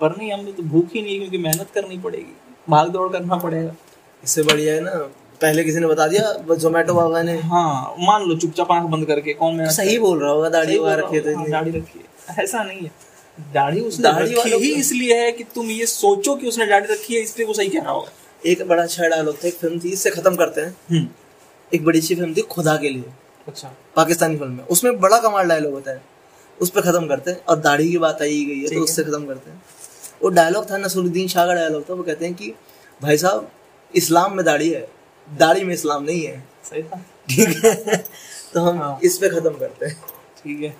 Speaker 2: पर नहीं हमें तो भूख ही नहीं है क्योंकि मेहनत करनी पड़ेगी। भाग दौड़ करना पड़ेगा।
Speaker 1: इससे बढ़िया है ना पहले किसी ने बता दिया जोमेटो बाबा ने।
Speaker 2: हाँ मान लो चुपचाप आँख बंद करके कौन मेहनत
Speaker 1: सही बोल रहा होगा दाढ़ी वगैरह रखी है तो
Speaker 2: हूँ। दाढ़ी रखी है। ऐसा नहीं है। दाढ़ी उसने
Speaker 1: दाढ़ी
Speaker 2: रखी ही इसलिए है कि तुम ये सोचो कि उसने दाढ़ी रखी है इसलिए वो सही कह रहा होगा।
Speaker 1: एक बड़ा अच्छा डायलॉग था एक फ़िल्म थी इससे खत्म करते हैं।
Speaker 2: हम्म।
Speaker 1: एक बड़ी सी फ़िल्म थी खुदा के लिए।
Speaker 2: अच्छा।
Speaker 1: पाकिस्तानी फ़िल्म में उसमें बड़ा कमाल डायलॉग होता है। उस पर खत्म करते हैं और दाढ़ी की बात आई गई है तो उससे खत्म करते हैं। वो डायलॉग था नसरुद्दीन शाह का डायलॉग था वो कहते हैं कि भाई साहब इस्लाम में दाढ़ी है। दाढ़ी में इस्लाम नहीं है।
Speaker 2: सही था।
Speaker 1: ठीक है। तो हम
Speaker 2: हाँ।
Speaker 1: इस पे खत्म करते हैं।
Speaker 2: ठीक है।